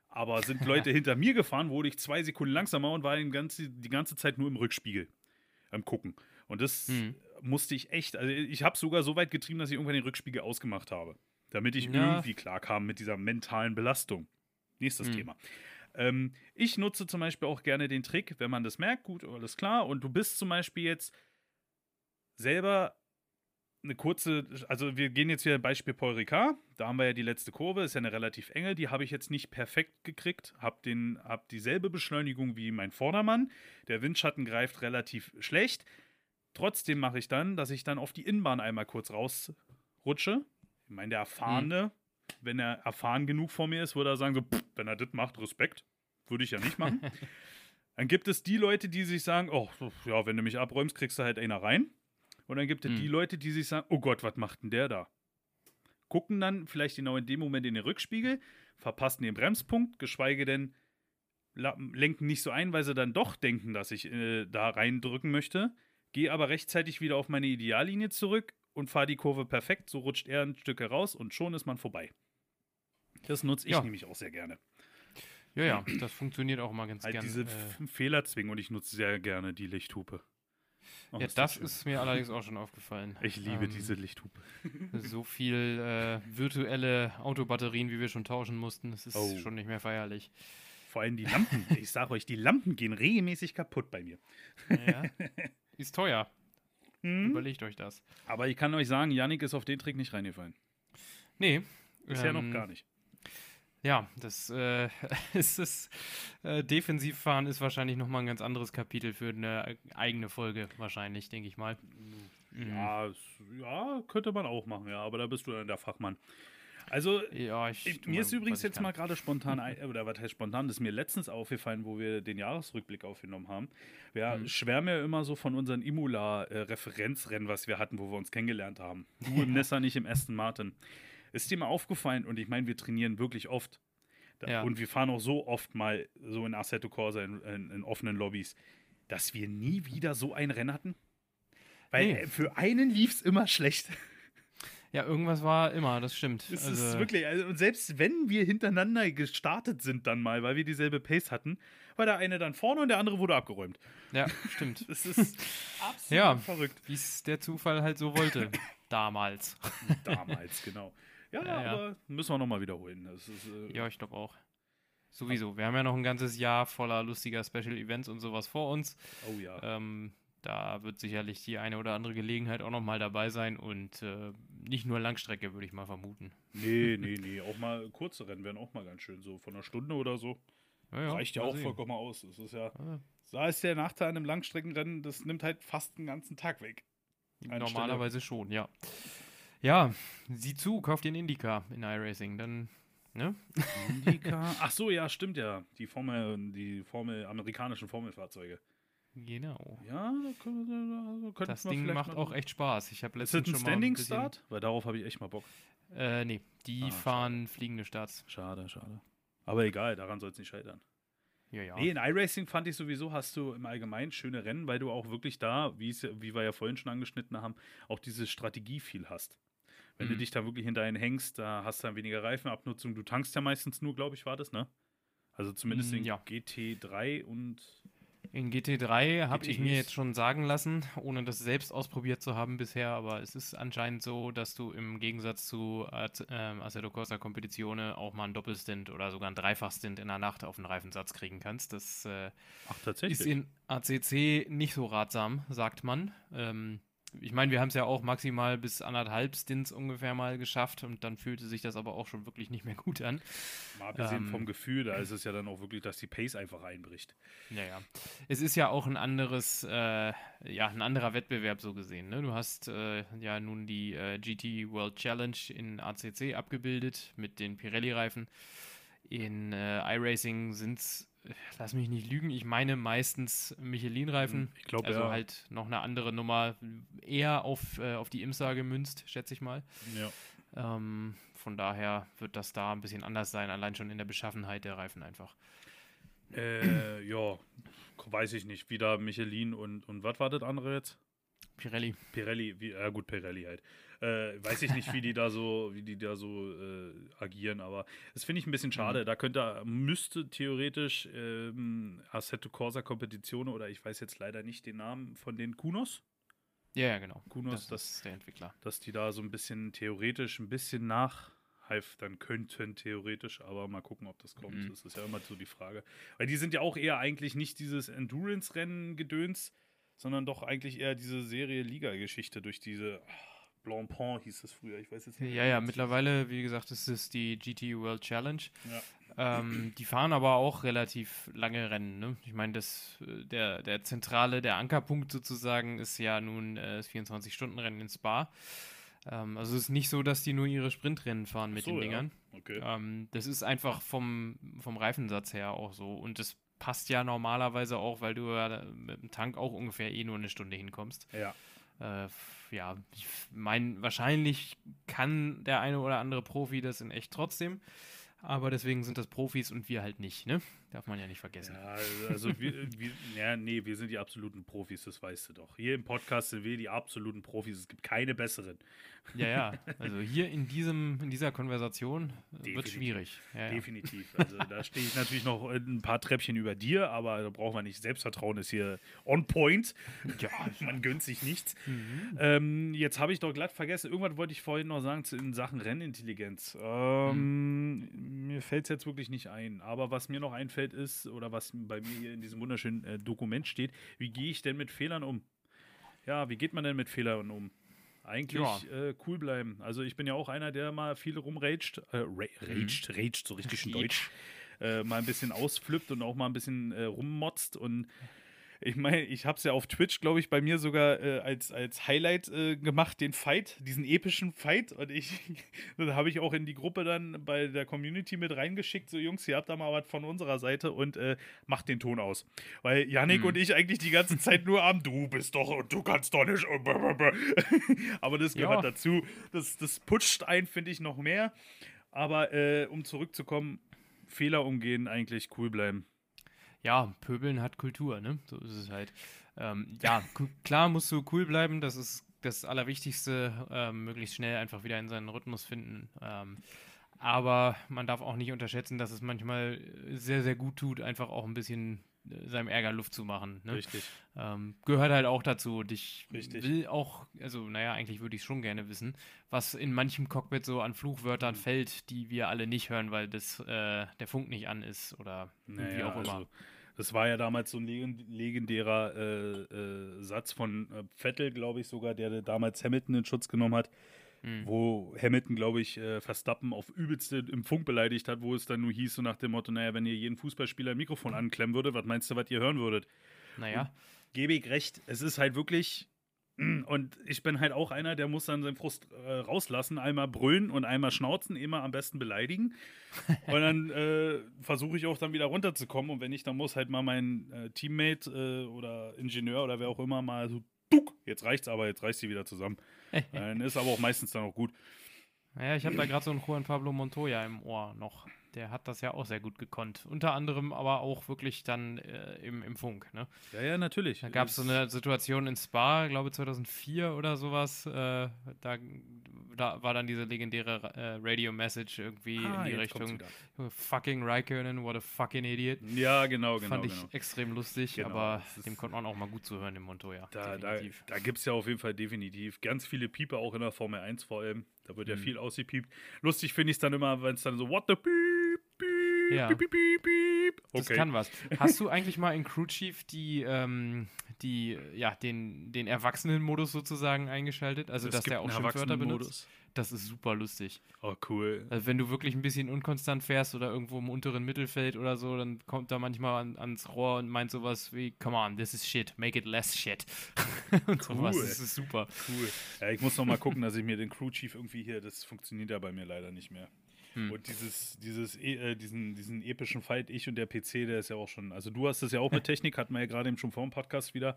S1: Aber sind Leute hinter mir gefahren, wurde ich zwei Sekunden langsamer und war die ganze, die ganze Zeit nur im Rückspiegel am Gucken. Und das mhm. musste ich echt, also ich habe sogar so weit getrieben, dass ich irgendwann den Rückspiegel ausgemacht habe. Damit ich ja. irgendwie klarkam mit dieser mentalen Belastung. Nächstes mhm. Thema. Ähm, ich nutze zum Beispiel auch gerne den Trick, wenn man das merkt, gut, alles klar, und du bist zum Beispiel jetzt selber eine kurze, also wir gehen jetzt wieder Beispiel Paul Ricard. Da haben wir ja die letzte Kurve, ist ja eine relativ enge. Die habe ich jetzt nicht perfekt gekriegt. Hab, den, hab dieselbe Beschleunigung wie mein Vordermann. Der Windschatten greift relativ schlecht. Trotzdem mache ich dann, dass ich dann auf die Innenbahn einmal kurz rausrutsche. Ich meine, der Erfahrene, mhm. Wenn er erfahren genug vor mir ist, würde er sagen, so, pff, wenn er das macht, Respekt. Würde ich ja nicht machen. dann gibt es die Leute, die sich sagen, oh, ja, wenn du mich abräumst, kriegst du halt einer rein. Und dann gibt es hm. die Leute, die sich sagen, oh Gott, was macht denn der da? Gucken dann vielleicht genau in dem Moment in den Rückspiegel, verpassen den Bremspunkt, geschweige denn lenken nicht so ein, weil sie dann doch denken, dass ich äh, da reindrücken möchte, gehe aber rechtzeitig wieder auf meine Ideallinie zurück und fahre die Kurve perfekt, so rutscht er ein Stück heraus und schon ist man vorbei. Das nutze ich ja. nämlich auch sehr gerne.
S2: Ja, ja, das funktioniert auch immer ganz
S1: halt
S2: gerne.
S1: Diese äh, Fehler zwingen und ich nutze sehr gerne die Lichthupe.
S2: Oh, ja, ist das, das ist mir allerdings auch schon aufgefallen.
S1: Ich liebe ähm, diese Lichthupe.
S2: so viel äh, virtuelle Autobatterien, wie wir schon tauschen mussten, das ist oh. schon nicht mehr feierlich.
S1: Vor allem die Lampen. ich sage euch, die Lampen gehen regelmäßig kaputt bei mir.
S2: Ja, ist teuer. Hm? Überlegt euch das.
S1: Aber ich kann euch sagen, Yannick ist auf den Trick nicht reingefallen.
S2: Nee.
S1: Bisher ähm, noch gar nicht.
S2: Ja, das äh, ist es. Äh, Defensivfahren ist wahrscheinlich nochmal ein ganz anderes Kapitel für eine eigene Folge, wahrscheinlich, denke ich mal.
S1: Mhm. Ja, ja, könnte man auch machen, ja, aber da bist du dann der Fachmann. Also, ja, ich, ich, mir ist übrigens jetzt mal gerade spontan, oder was heißt spontan, das ist mir letztens aufgefallen, wo wir den Jahresrückblick aufgenommen haben. Wir mhm. schwärmen ja immer so von unseren Imola-Referenzrennen, was wir hatten, wo wir uns kennengelernt haben. Du im Nessa, nicht im Aston Martin. Ist dir mal aufgefallen, und ich meine, wir trainieren wirklich oft. Da, ja. Und wir fahren auch so oft mal so in Assetto Corsa in, in, in, offenen Lobbys, dass wir nie wieder so ein Rennen hatten? Weil nee. für einen lief es immer schlecht.
S2: Ja, irgendwas war immer, das stimmt.
S1: Es also, ist wirklich, also, und selbst wenn wir hintereinander gestartet sind dann mal, weil wir dieselbe Pace hatten, war der eine dann vorne und der andere wurde abgeräumt.
S2: Ja, stimmt.
S1: das ist absolut
S2: ja,
S1: verrückt.
S2: Wie es der Zufall halt so wollte. Damals.
S1: Damals, genau. Ja, ja, ja. aber müssen wir nochmal wiederholen. Ist,
S2: äh ja, ich glaube auch. Sowieso. Wir haben ja noch ein ganzes Jahr voller lustiger Special Events und sowas vor uns.
S1: Oh ja.
S2: Ähm, da wird sicherlich die eine oder andere Gelegenheit auch nochmal dabei sein und äh, nicht nur Langstrecke, würde ich mal vermuten.
S1: Nee, nee, nee. Auch mal kurze Rennen wären auch mal ganz schön. So von einer Stunde oder so. Ja, ja, Reicht ja auch sehen. vollkommen aus. Das ist ja. Ah. Da ist der Nachteil an einem Langstreckenrennen, das nimmt halt fast einen ganzen Tag weg.
S2: Normalerweise Stelle. schon, ja. Ja, sieh zu, kauf dir einen Indica in iRacing, dann, ne?
S1: Indica. Ach so, ja, stimmt ja. Die Formel, die Formel, amerikanischen Formelfahrzeuge.
S2: Genau.
S1: Ja, da also könnten
S2: Das Ding macht auch echt Spaß. Ich habe letztens schon mal
S1: Standing Start? Weil darauf habe ich echt mal Bock.
S2: Äh, nee, die
S1: Ah,
S2: fahren fliegende Starts.
S1: Schade, schade. Aber egal, daran soll es nicht scheitern.
S2: Ja, ja.
S1: Nee, in iRacing fand ich sowieso, hast du im Allgemeinen schöne Rennen, weil du auch wirklich da, wie wir ja vorhin schon angeschnitten haben, auch diese Strategie viel hast. Wenn du
S2: Mhm.
S1: dich da wirklich hinter einen hängst, da hast du dann weniger Reifenabnutzung. Du tankst ja meistens nur, glaube ich, war das, ne? Also zumindest
S2: Mm,
S1: in
S2: ja.
S1: GT3 und
S2: In GT3 habe ich mir jetzt schon sagen lassen, ohne das selbst ausprobiert zu haben bisher, aber es ist anscheinend so, dass du im Gegensatz zu ähm, Assetto Corsa Competizione auch mal einen Doppelstint oder sogar einen Dreifachstint in der Nacht auf den Reifensatz kriegen kannst. Das äh,
S1: ach
S2: ist in ACC nicht so ratsam, sagt man. Ähm, ich meine, wir haben es ja auch maximal bis anderthalb Stints ungefähr mal geschafft und dann fühlte sich das aber auch schon wirklich nicht mehr gut an.
S1: Mal abgesehen
S2: ähm,
S1: vom Gefühl, da ist es ja dann auch wirklich, dass die Pace einfach einbricht.
S2: Naja, es ist ja auch ein anderes, äh, ja, ein anderer Wettbewerb so gesehen. Ne? Du hast äh, ja nun die äh, GT World Challenge in ACC abgebildet mit den Pirelli-Reifen. In äh, iRacing sind es, lass mich nicht lügen, ich meine meistens Michelin-Reifen.
S1: Ich glaube,
S2: Also
S1: ja.
S2: halt noch eine andere Nummer, eher auf, äh, auf die IMSA gemünzt, schätze ich mal.
S1: ja.
S2: Ähm, von daher wird das da ein bisschen anders sein, allein schon in der Beschaffenheit der Reifen einfach.
S1: Äh, ja, weiß ich nicht. Wieder Michelin und, und was war das andere jetzt?
S2: Pirelli.
S1: Pirelli, wie, ja gut, Pirelli halt. Äh, weiß ich nicht, wie die da so, wie die da so äh, agieren, aber das finde ich ein bisschen schade. Da könnte, müsste theoretisch ähm, Assetto Corsa Competizione oder ich weiß jetzt leider nicht den Namen von den Kunos,
S2: Ja, ja, genau.
S1: Kunos,
S2: das,
S1: das-
S2: ist der Entwickler.
S1: dass die da so ein bisschen theoretisch ein bisschen nachhalftern könnten, theoretisch, aber mal gucken, ob das kommt.
S2: Mhm.
S1: Das ist ja immer so die Frage. Weil die sind ja auch eher eigentlich nicht dieses Endurance-Rennen-Gedöns, sondern doch eigentlich eher diese Serie-Liga-Geschichte durch diese ah, Blancpain hieß es früher, ich weiß jetzt nicht.
S2: Ja, ja, mittlerweile, wie gesagt, ist es die GT World Challenge.
S1: Ja.
S2: Ähm, die fahren aber auch relativ lange Rennen. Ne? Ich meine, das, äh, der, der zentrale, der Ankerpunkt sozusagen ist ja nun äh, das 24-Stunden-Rennen in Spa. Ähm, also es ist nicht so, dass die nur ihre Sprintrennen fahren mit
S1: So,
S2: den
S1: ja.
S2: Dingern.
S1: Okay.
S2: Ähm, das ist einfach vom, vom Reifensatz her auch so. Und das passt ja normalerweise auch, weil du ja mit dem Tank auch ungefähr eh nur eine Stunde hinkommst.
S1: Ja.
S2: Äh, ja, ich meine, wahrscheinlich kann der eine oder andere Profi das in echt trotzdem. Aber deswegen sind das Profis und wir halt nicht, ne? Darf man ja nicht vergessen.
S1: Ja, also wir, wir, ja, nee, wir sind die absoluten Profis, das weißt du doch. Hier im Podcast sind wir die absoluten Profis, es gibt keine besseren.
S2: Ja, ja. Also hier in diesem, in dieser Konversation wird
S1: Definitiv.
S2: schwierig. Ja, ja.
S1: Definitiv. Also da stehe ich natürlich noch ein paar Treppchen über dir, aber da brauchen wir nicht. Selbstvertrauen ist hier on point.
S2: Ja.
S1: Man gönnt sich nichts.
S2: Mhm.
S1: Ähm, jetzt habe ich doch glatt vergessen. Irgendwas wollte ich vorhin noch sagen zu, in Sachen Rennintelligenz. Ähm, Mir fällt es jetzt wirklich nicht ein. Aber was mir noch einfällt ist, oder was bei mir hier in diesem wunderschönen äh, Dokument steht, wie gehe ich denn mit Fehlern um? Ja, wie geht man denn mit Fehlern um? Eigentlich
S2: Ja.
S1: äh, cool bleiben. Also ich bin ja auch einer, der mal viel rumraged. Äh, ra raged, raged, so richtig
S2: Rage.
S1: deutsch. Äh, mal ein bisschen ausflippt und auch mal ein bisschen äh, rummotzt. Und ich meine, ich habe es ja auf Twitch, glaube ich, bei mir sogar äh, als, als Highlight äh, gemacht, den Fight, diesen epischen Fight. Und ich, dann habe ich auch in die Gruppe dann bei der Community mit reingeschickt, so Jungs, ihr habt da mal was von unserer Seite und äh, macht den Ton aus. Weil Yannick
S2: Mhm.
S1: und ich eigentlich die ganze Zeit nur am Du bist doch und du kannst doch nicht. Aber das gehört
S2: Ja.
S1: dazu. Das, das putscht ein, finde ich, noch mehr. Aber äh, um zurückzukommen, Fehler umgehen, eigentlich cool bleiben.
S2: Ja, Pöbeln hat Kultur, ne? So ist es halt. Ähm, ja, klar musst du cool bleiben, das ist das Allerwichtigste, ähm, möglichst schnell einfach wieder in seinen Rhythmus finden. Ähm, aber man darf auch nicht unterschätzen, dass es manchmal sehr, sehr gut tut, einfach auch ein bisschen äh, seinem Ärger Luft zu machen. Ne?
S1: Richtig.
S2: Ähm, gehört halt auch dazu. Und ich
S1: Richtig.
S2: will auch, also naja, eigentlich würde ich es schon gerne wissen, was in manchem Cockpit so an
S1: Mhm.
S2: Fluchwörtern fällt, die wir alle nicht hören, weil das, äh, der Funk nicht an ist oder wie
S1: Naja,
S2: auch immer.
S1: also, das war ja damals so ein legen- legendärer äh, äh, Satz von äh, Vettel, glaube ich sogar, der damals Hamilton in Schutz genommen hat,
S2: Hm.
S1: wo Hamilton, glaube ich, äh, Verstappen auf übelste im Funk beleidigt hat, wo es dann nur hieß, so nach dem Motto, naja, wenn ihr jeden Fußballspieler ein Mikrofon anklemmen würdet, was meinst du, was ihr hören würdet?
S2: Naja,
S1: Gebe ich recht, es ist halt wirklich Und ich bin halt auch einer, der muss dann seinen Frust äh, rauslassen, einmal brüllen und einmal schnauzen, immer am besten beleidigen. und dann äh, versuche ich auch dann wieder runterzukommen. Und wenn ich, dann muss halt mal mein äh, Teammate äh, oder Ingenieur oder wer auch immer mal so, duck, jetzt reicht's aber, jetzt reißt sie wieder zusammen. dann ist aber auch meistens dann auch gut.
S2: Naja, ich habe da gerade so einen Juan Pablo Montoya im Ohr noch der hat das ja auch sehr gut gekonnt. Unter anderem aber auch wirklich dann äh, im, im Funk. Ne?
S1: Ja, ja, natürlich.
S2: Da gab es so eine Situation in Spa, glaube 2004 oder sowas. Äh, da, da war dann diese legendäre äh, Radio-Message irgendwie ah, in die Richtung Fucking Raikkonen, what a fucking idiot.
S1: Ja, genau, genau.
S2: Fand ich
S1: genau.
S2: extrem lustig, genau, aber dem konnte man auch mal gut zuhören im Montoya.
S1: Da, definitiv. da, da gibt es ja auf jeden Fall definitiv ganz viele Pieper, auch in der Formel 1 vor allem. Da wird ja mhm. viel ausgepiept. Lustig finde ich es dann immer, wenn es dann so, what the beep, beep,
S2: ja. beep, beep, beep, beep. Okay. Das kann was. Hast du eigentlich mal in Crew Chief die, ähm, die, ja, den, den Erwachsenenmodus sozusagen eingeschaltet? Also, es dass der auch Schimpfwörter benutzt? Das ist super lustig.
S1: Oh, cool.
S2: Also wenn du wirklich ein bisschen unkonstant fährst oder irgendwo im unteren Mittelfeld oder so, dann kommt da manchmal an, ans Rohr und meint sowas wie, come on, this is shit, make it less shit. und cool. sowas, das ist super.
S1: Cool. Ja, ich muss noch mal gucken, dass ich mir den Crew Chief irgendwie hier, das funktioniert ja bei mir leider nicht mehr. Hm. Und dieses, dieses, e, äh, diesen, diesen epischen Fight, ich und der PC, der ist ja auch schon, also du hast das ja auch mit Technik, hatten wir ja gerade eben schon vor dem Podcast wieder.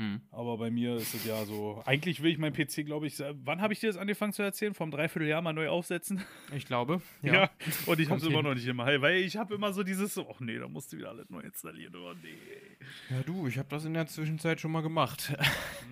S1: Hm. Aber bei mir ist es ja so. Eigentlich will ich meinen PC, glaube ich. Wann habe ich dir das angefangen zu erzählen? Vom Dreivierteljahr mal neu aufsetzen?
S2: Ich glaube.
S1: Ja. ja. Und ich habe es immer noch nicht im Heil, weil ich habe immer so dieses ach nee, da musst du wieder alles neu installieren. Oh nee.
S2: Ja, du, ich habe das in der Zwischenzeit schon mal gemacht.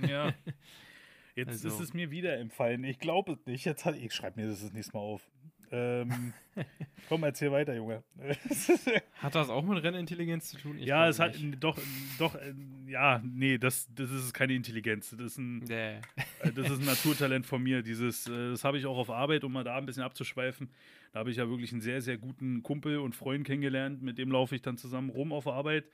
S1: Ja. Jetzt also. ist es mir wieder empfallen. Ich glaube es nicht. Jetzt hat, ich schreibe mir das das nächste Mal auf. Ähm, komm, erzähl weiter, Junge.
S2: hat das auch mit Rennintelligenz zu tun?
S1: Ich ja, es hat nicht. doch, doch, äh, ja, nee, das, das ist keine Intelligenz. Das ist ein, nee. Äh, das ist ein Naturtalent von mir. Dieses, äh, das habe ich auch auf Arbeit, um mal da ein bisschen abzuschweifen. Da habe ich ja wirklich einen sehr, sehr guten Kumpel und Freund kennengelernt. Mit dem laufe ich dann zusammen rum auf Arbeit.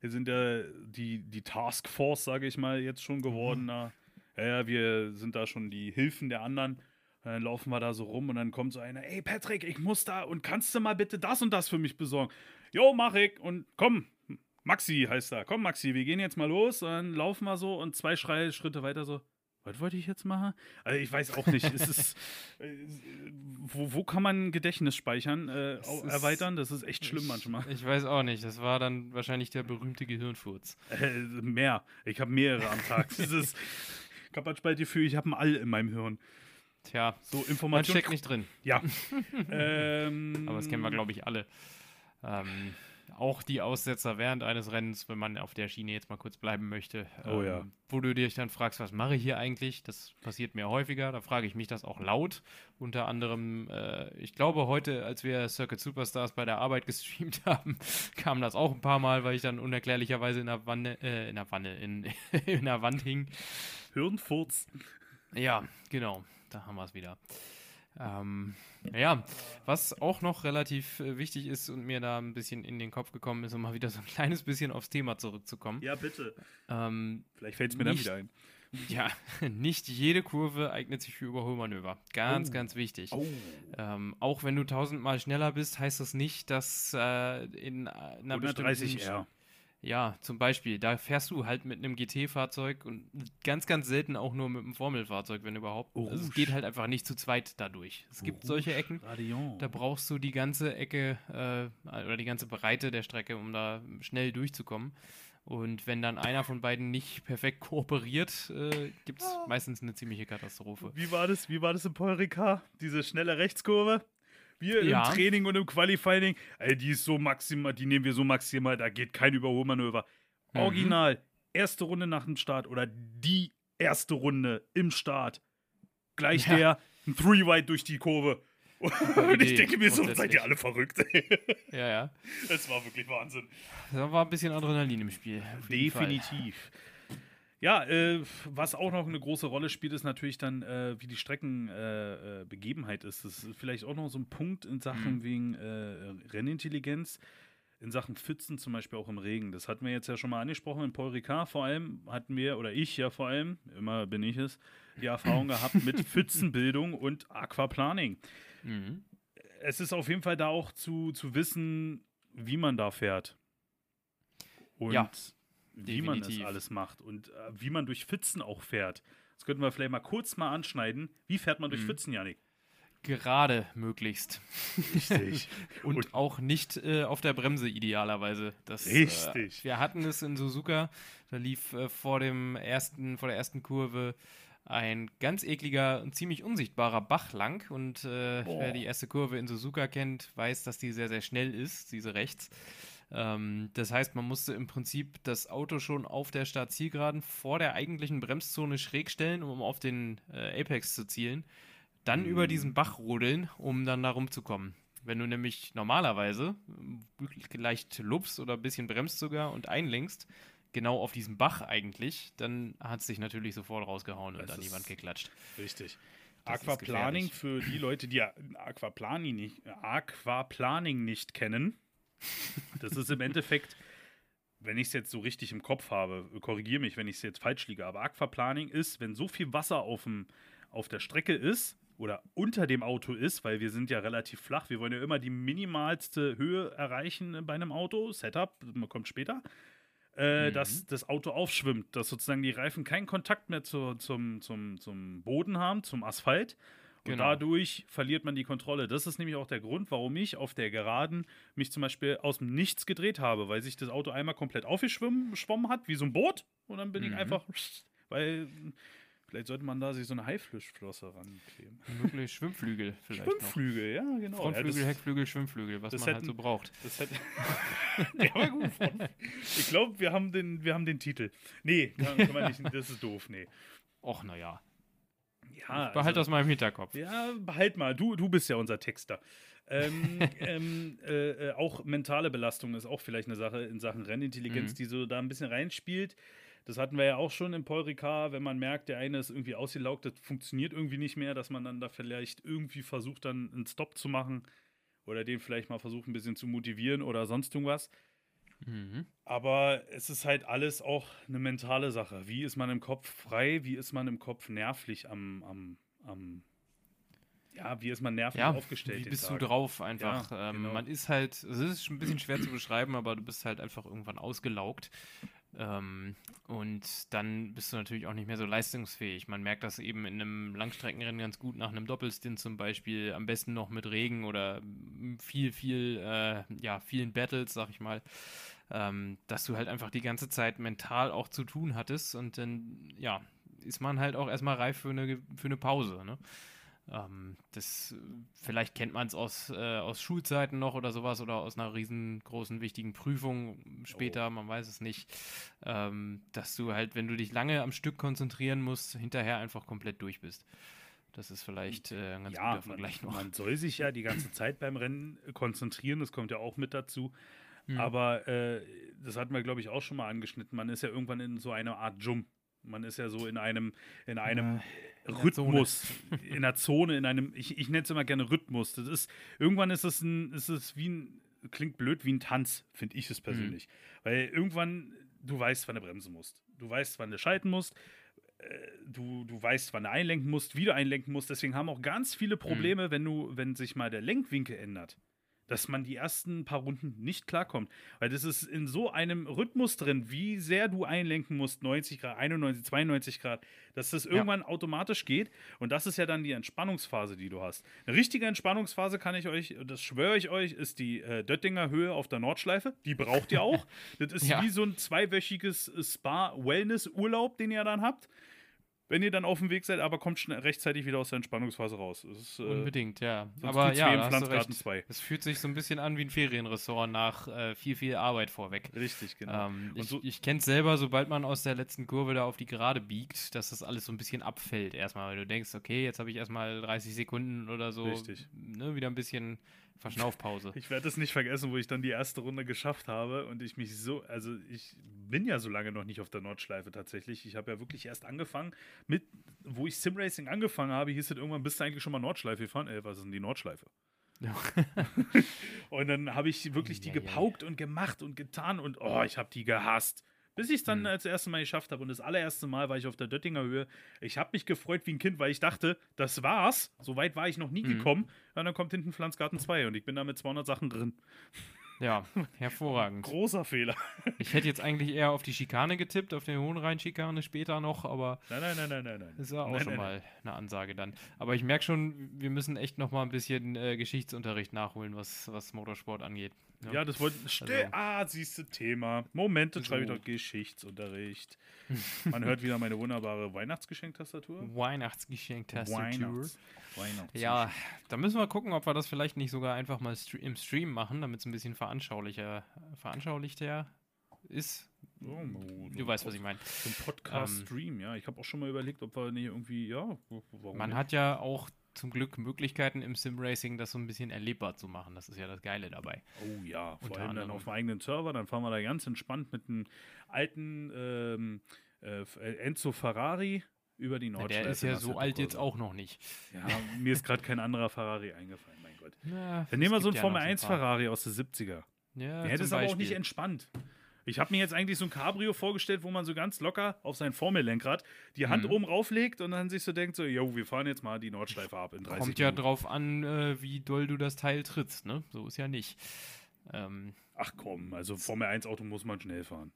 S1: Wir sind ja die, die Taskforce, sage ich mal, jetzt schon geworden. Mhm. Ja, ja, wir sind da schon die Hilfen der anderen. Und dann laufen wir da so rum und dann kommt so einer, ey Patrick, ich muss da und kannst du mal bitte das und das für mich besorgen? Jo, mach ich und komm, Maxi heißt er, komm Maxi, wir gehen jetzt mal los und dann laufen wir so und zwei Schritte weiter so, was wollte ich jetzt machen? Also ich weiß auch nicht. es ist, äh, wo, wo kann man Gedächtnis speichern, äh, erweitern? Das ist echt schlimm
S2: ich,
S1: manchmal.
S2: Ich weiß auch nicht. Das war dann wahrscheinlich der berühmte Gehirnfurz.
S1: Äh, mehr. Ich habe mehrere am Tag. Ich habe das Gefühl, ich habe ein All in meinem Hirn.
S2: Tja,
S1: so Information. Man
S2: steckt nicht drin.
S1: Ja. ähm,
S2: Aber das kennen wir, glaube ich, alle. Ähm, auch die Aussetzer während eines Rennens, wenn man auf der Schiene jetzt mal kurz bleiben möchte.
S1: Oh ja.
S2: Ähm, wo du dich dann fragst, was mache ich hier eigentlich? Das passiert mir häufiger. Da frage ich mich das auch laut. Unter anderem, äh, ich glaube, heute, als wir Circuit Superstars bei der Arbeit gestreamt haben, kam das auch ein paar Mal, weil ich dann unerklärlicherweise in der Wanne, äh, in der Wanne, in, in der Wand hing.
S1: Hirnfurz.
S2: Ja, genau da haben wir es wieder. Ähm, ja, was auch noch relativ äh, wichtig ist und mir da ein bisschen in den Kopf gekommen ist, um mal wieder so ein kleines bisschen aufs Thema zurückzukommen.
S1: Ja, bitte.
S2: Ähm,
S1: Vielleicht fällt es mir nicht, dann wieder
S2: ein. Ja, nicht jede Kurve eignet sich für Überholmanöver. Ganz, oh. ganz wichtig. Oh. Ähm, auch wenn du tausendmal schneller bist, heißt das nicht, dass äh, in einer
S1: 130 bestimmten R.
S2: Ja, zum Beispiel, da fährst du halt mit einem GT-Fahrzeug und ganz, ganz selten auch nur mit einem Formelfahrzeug, wenn überhaupt. Oh, also es geht halt einfach nicht zu zweit dadurch. Es gibt oh, solche Ecken, Radion. da brauchst du die ganze Ecke äh, oder die ganze Breite der Strecke, um da schnell durchzukommen. Und wenn dann einer von beiden nicht perfekt kooperiert, äh, gibt es ah. meistens eine ziemliche Katastrophe.
S1: Wie war das? Wie war das in Paul Ricard? Diese schnelle Rechtskurve? Wir ja. im Training und im Qualifying, ey, die ist so maximal, die nehmen wir so maximal, da geht kein Überholmanöver. Mhm. Original, erste Runde nach dem Start oder die erste Runde im Start. Gleich ja. der, ein Three-Wide durch die Kurve. Und ich denke mir so, seid ihr alle verrückt.
S2: ja, ja.
S1: Das war wirklich Wahnsinn.
S2: Da war ein bisschen Adrenalin im Spiel.
S1: Definitiv. Ja, äh, was auch noch eine große Rolle spielt, ist natürlich dann, äh, wie die Streckenbegebenheit äh, äh ist. Das ist vielleicht auch noch so ein Punkt in Sachen mhm. wegen äh, Rennintelligenz, in Sachen Pfützen zum Beispiel auch im Regen. Das hatten wir jetzt ja schon mal angesprochen. In Paul Ricard vor allem hatten wir, oder ich ja vor allem, immer bin ich es, die Erfahrung gehabt mit Pfützenbildung und Aquaplaning. Mhm. Es ist auf jeden Fall da auch zu, zu wissen, wie man da fährt. Und
S2: ja
S1: wie man das alles macht und äh, wie man durch Pfützen auch fährt. Das könnten wir vielleicht mal kurz mal anschneiden. Wie fährt man durch
S2: Mhm.
S1: Pfützen, Janik?
S2: Gerade möglichst.
S1: Richtig.
S2: Und,
S1: Und-
S2: auch nicht äh, auf der Bremse idealerweise. Das,
S1: Richtig.
S2: Äh, wir hatten es in Suzuka, da lief äh, vor, dem ersten, vor der ersten Kurve ein ganz ekliger und ziemlich unsichtbarer Bach lang. Und äh, wer die erste Kurve in Suzuka kennt, weiß, dass die sehr, sehr schnell ist, diese rechts. Ähm, das heißt, man musste im Prinzip das Auto schon auf der Startzielgeraden vor der eigentlichen Bremszone schräg stellen, um auf den äh, Apex zu zielen. Dann über
S1: Mhm.
S2: diesen Bach rodeln, um dann da rumzukommen. Wenn du nämlich normalerweise äh, leicht lupst oder ein bisschen bremst sogar und einlenkst, genau auf diesen Bach eigentlich, dann hat es dich natürlich sofort rausgehauen und
S1: Das
S2: an die Wand geklatscht.
S1: Richtig.
S2: Das
S1: Aquaplaning für die Leute, die Aquaplaning nicht, Aquaplaning nicht kennen. Das ist im Endeffekt, wenn ich es jetzt so richtig im Kopf habe, korrigiere mich, wenn ich es jetzt falsch liege, aber Aquaplaning ist, wenn so viel Wasser auf, dem, auf der Strecke ist oder unter dem Auto ist, weil wir sind ja relativ flach, wir wollen ja immer die minimalste Höhe erreichen bei einem Auto, Setup, man kommt später, äh,
S2: Mhm.
S1: dass das Auto aufschwimmt, dass sozusagen die Reifen keinen Kontakt mehr zu, zum, zum, zum Boden haben, zum Asphalt. Und
S2: Genau.
S1: dadurch verliert man die Kontrolle. Das ist nämlich auch der Grund, warum ich auf der Geraden mich zum Beispiel aus dem Nichts gedreht habe, weil sich das Auto einmal komplett aufgeschwommen geschwommen hat, wie so ein Boot. Und dann bin ich
S2: Mhm.
S1: einfach, weil vielleicht sollte man da sich so eine Haiflosse rankleben.
S2: Möglich Schwimmflügel vielleicht noch.
S1: Schwimmflügel, ja, genau.
S2: Frontflügel,
S1: ja,
S2: Heckflügel, Schwimmflügel, was
S1: das
S2: man halt
S1: hätten-
S2: so braucht.
S1: das hätte. Der war gut. Ich glaube, wir, haben den- wir haben den Titel. Nee, kann, kann man nicht, das ist doof, nee.
S2: Och, naja.
S1: Ja,
S2: Behalt
S1: also-
S2: das mal im Hinterkopf.
S1: Ja, behalt mal. Du, du bist ja unser Texter. ähm, ähm, äh, äh, auch mentale Belastung ist auch vielleicht eine Sache in Sachen Rennintelligenz,
S2: Mhm.
S1: die so da ein bisschen reinspielt. Das hatten wir ja auch schon im Paul Ricard, wenn man merkt, der eine ist irgendwie ausgelaugt, das funktioniert irgendwie nicht mehr, dass man dann da vielleicht irgendwie versucht, dann einen Stop zu machen oder den vielleicht mal versucht, ein bisschen zu motivieren oder sonst irgendwas.
S2: Mhm.
S1: Aber es ist halt alles auch eine mentale Sache. Wie ist man im Kopf frei? Wie ist man im Kopf nervlich am, am, am ja, wie ist man nervlich
S2: Ja,
S1: aufgestellt?
S2: wie bist
S1: Tag?
S2: du drauf einfach?
S1: Ja,
S2: ähm,
S1: genau.
S2: Man ist halt, es ist ein bisschen schwer zu beschreiben, aber du bist halt einfach irgendwann ausgelaugt. Ähm, und dann bist du natürlich auch nicht mehr so leistungsfähig. Man merkt das eben in einem Langstreckenrennen ganz gut nach einem Doppelstint zum Beispiel, am besten noch mit Regen oder mm, viel, viel, äh, ja, vielen Battles, sag ich mal, ähm, dass du halt einfach die ganze Zeit mental auch zu tun hattest und dann, ja, ist man halt auch erstmal reif für eine, für eine Pause, ne? Ähm, das, vielleicht kennt man es aus, äh, aus Schulzeiten noch oder sowas oder aus einer riesengroßen, wichtigen Prüfung später, man weiß es nicht, ähm, dass du halt, wenn du dich lange am Stück konzentrieren musst, hinterher einfach komplett durch bist. Das ist vielleicht äh, ein ganz
S1: ja,
S2: guter
S1: man,
S2: Vergleich noch.
S1: man soll sich ja die ganze Zeit beim Rennen konzentrieren, das kommt ja auch mit dazu.
S2: Mhm.
S1: Aber äh, das hatten wir, glaube ich, auch schon mal angeschnitten. Man ist ja irgendwann in so einer Art Jump. Man ist ja so in einem, in einem
S2: in der
S1: Rhythmus, in einer Zone, in einem, ich, ich nenne es immer gerne Rhythmus. Das ist, irgendwann ist es ein, ist es wie ein, klingt blöd, wie ein Tanz, finde ich es persönlich. Weil irgendwann, du weißt, wann du bremsen musst. Du weißt, wann du schalten musst. Äh, Du, du weißt, wann du einlenken musst, wie du einlenken musst. Deswegen haben auch ganz viele Probleme, wenn du, wenn sich mal der Lenkwinkel ändert dass man die ersten paar Runden nicht klarkommt. Weil das ist in so einem Rhythmus drin, wie sehr du einlenken musst, 90 Grad, 91, 92 Grad, dass das irgendwann automatisch geht. Und das ist ja dann die Entspannungsphase, die du hast. Eine richtige Entspannungsphase kann ich euch, das schwöre ich euch, ist die äh, Döttinger Höhe auf der Nordschleife. Die braucht ihr auch. das ist
S2: Ja.
S1: wie so ein zweiwöchiges Spa-Wellness-Urlaub, den ihr dann habt. Wenn ihr dann auf dem Weg seid, aber kommt schnell rechtzeitig wieder aus der Entspannungsphase raus. Ist, äh,
S2: Unbedingt, ja. Aber ja,
S1: im Pflanzgarten
S2: recht.
S1: 2.
S2: Es fühlt sich so ein bisschen an wie ein Ferienressort nach äh, viel, viel Arbeit vorweg.
S1: Richtig, genau.
S2: Ähm, ich
S1: so-
S2: ich kenne es selber, sobald man aus der letzten Kurve da auf die Gerade biegt, dass das alles so ein bisschen abfällt erstmal, weil du denkst, okay, jetzt habe ich erstmal 30 Sekunden oder so
S1: Richtig.
S2: Ne, wieder ein bisschen Verschnaufpause.
S1: Ich werde es nicht vergessen, wo ich dann die erste Runde geschafft habe und ich mich so, also ich bin ja so lange noch nicht auf der Nordschleife tatsächlich. Ich habe ja wirklich erst angefangen mit, wo ich Simracing angefangen habe, hieß es irgendwann, bist du eigentlich schon mal Nordschleife gefahren? Ey, was ist denn die Nordschleife?
S2: Ja.
S1: Und dann habe ich wirklich die
S2: Ja, ja.
S1: gepaukt und gemacht und getan und oh, ich habe die gehasst. Bis ich es dann
S2: Hm.
S1: als erstes Mal geschafft habe. Und das allererste Mal war ich auf der Döttinger Höhe. Ich habe mich gefreut wie ein Kind, weil ich dachte, das war's. So weit war ich noch nie
S2: Mhm.
S1: gekommen. Und dann kommt hinten Pflanzgarten 2 und ich bin da mit 200 Sachen drin.
S2: Ja, hervorragend.
S1: Großer Fehler.
S2: Ich hätte jetzt eigentlich eher auf die Schikane getippt, auf den Hohenrhein-Schikane später noch, aber
S1: Nein, nein, nein, nein, nein, nein.
S2: das ist ja auch
S1: Nein,
S2: schon
S1: nein,
S2: mal eine Ansage dann. Aber ich merke schon, wir müssen echt noch mal ein bisschen äh, Geschichtsunterricht nachholen, was, was Motorsport angeht. Ne?
S1: Ja, das wollten. Still.
S2: Also-
S1: ah, siehst du, Thema. Moment, dann schreibe ich
S2: So.
S1: doch Geschichtsunterricht. Man hört wieder meine wunderbare Weihnachtsgeschenktastatur.
S2: Weihnachtsgeschenk-Tastatur.
S1: Weihnachts. Weihnachts.
S2: Ja, da müssen wir gucken, ob wir das vielleicht nicht sogar einfach mal im Stream machen, damit es ein bisschen veranschaulicher, veranschaulichter ist.
S1: Oh,
S2: Du weißt, was ich meine.
S1: So ein Podcast-Stream, ja. Ich habe auch schon mal überlegt, ob wir nicht irgendwie, ja, warum
S2: Man
S1: nicht?
S2: hat ja auch zum Glück Möglichkeiten im Sim-Racing, das so ein bisschen erlebbar zu machen. Das ist ja das Geile dabei.
S1: Oh ja, vor
S2: Unter
S1: allem dann auf dem eigenen Server, dann fahren wir da ganz entspannt mit einem alten ähm, äh, Enzo Ferrari über die Nordschleife.
S2: der ist ja so alt jetzt auch noch nicht.
S1: Ja, mir ist gerade kein anderer Ferrari eingefallen, mein Gott.
S2: Na,
S1: Dann nehmen wir so einen Formel
S2: noch
S1: 1
S2: ein paar.
S1: Ferrari aus den 70er.
S2: Ja,
S1: Der hätte es aber auch nicht entspannt. Ich habe mir jetzt eigentlich so ein Cabrio vorgestellt, wo man so ganz locker auf sein Formellenkrad die Hand
S2: Mhm.
S1: oben rauflegt und dann sich so denkt, so, yo, wir fahren jetzt mal die Nordschleife ab in 30
S2: Kommt ja
S1: Minuten.
S2: drauf an, äh, wie doll du das Teil trittst, ne? So ist ja nicht. Ähm,
S1: Ach komm, also Formel 1 Auto muss man schnell fahren.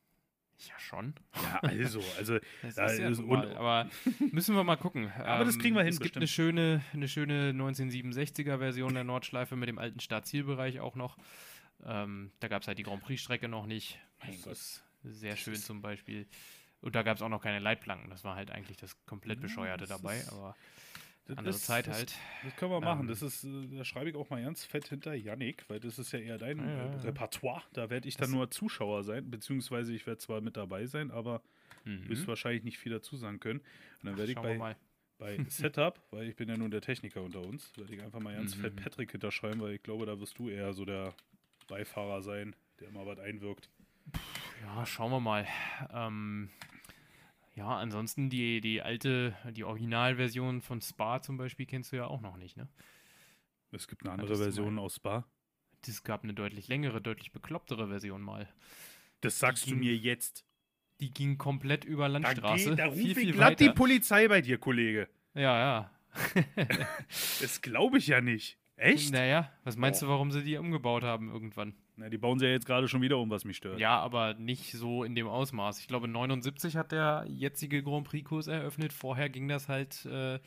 S2: ja, schon.
S1: Ja, also, also
S2: Das
S1: Ja,
S2: ist ja normal, aber müssen wir mal gucken.
S1: Aber das kriegen wir hin,
S2: Es gibt
S1: bestimmt.
S2: eine schöne, eine schöne 1967er Version der Nordschleife mit dem alten Startzielbereich auch noch. Ähm, da gab es halt die Grand Prix-Strecke noch nicht.
S1: Mein
S2: Das
S1: Gott.
S2: ist sehr schön zum Beispiel. Und da gab es auch noch keine Leitplanken. Das war halt eigentlich das komplett
S1: Ja,
S2: Bescheuerte
S1: das
S2: dabei.
S1: ist-
S2: Aber andere
S1: ist-
S2: Zeit
S1: das,
S2: halt.
S1: Das können wir machen.
S2: Ähm,
S1: das ist, äh, da schreibe ich auch mal ganz fett hinter Yannick, weil das ist ja eher dein
S2: Ja, ja,
S1: äh,
S2: ja.
S1: Repertoire. Da werde ich dann nur Zuschauer sein, beziehungsweise ich werde zwar mit dabei sein, aber
S2: Mhm.
S1: wirst wahrscheinlich nicht viel dazu sagen können. Und dann werde ich bei, bei Setup, weil ich bin ja nun der Techniker unter uns, werde ich einfach mal ganz
S2: Mhm.
S1: fett Patrick hinterschreiben, weil ich glaube, da wirst du eher so der Beifahrer sein, der immer was einwirkt.
S2: Ja, schauen wir mal. Ähm, ja, ansonsten die, die alte, die Originalversion von Spa zum Beispiel kennst du ja auch noch nicht, ne?
S1: Es gibt eine andere
S2: du
S1: Version aus Spa.
S2: Es gab eine deutlich längere, deutlich beklopptere Version mal.
S1: Das sagst du
S2: ging-
S1: mir jetzt.
S2: Die ging komplett über
S1: Da,
S2: Landstraße.
S1: geht, da rufe
S2: viel,
S1: ich
S2: viel
S1: glatt die
S2: weiter.
S1: Polizei bei dir, Kollege.
S2: Ja, ja.
S1: Das glaube ich ja nicht. Echt?
S2: Naja, was meinst
S1: Boah.
S2: du, warum sie die umgebaut haben irgendwann?
S1: Na, die bauen sie ja jetzt gerade schon wieder um, was mich stört.
S2: Ja, aber nicht so in dem Ausmaß. Ich glaube, 79 hat der jetzige Grand Prix-Kurs eröffnet. Vorher ging das halt, äh,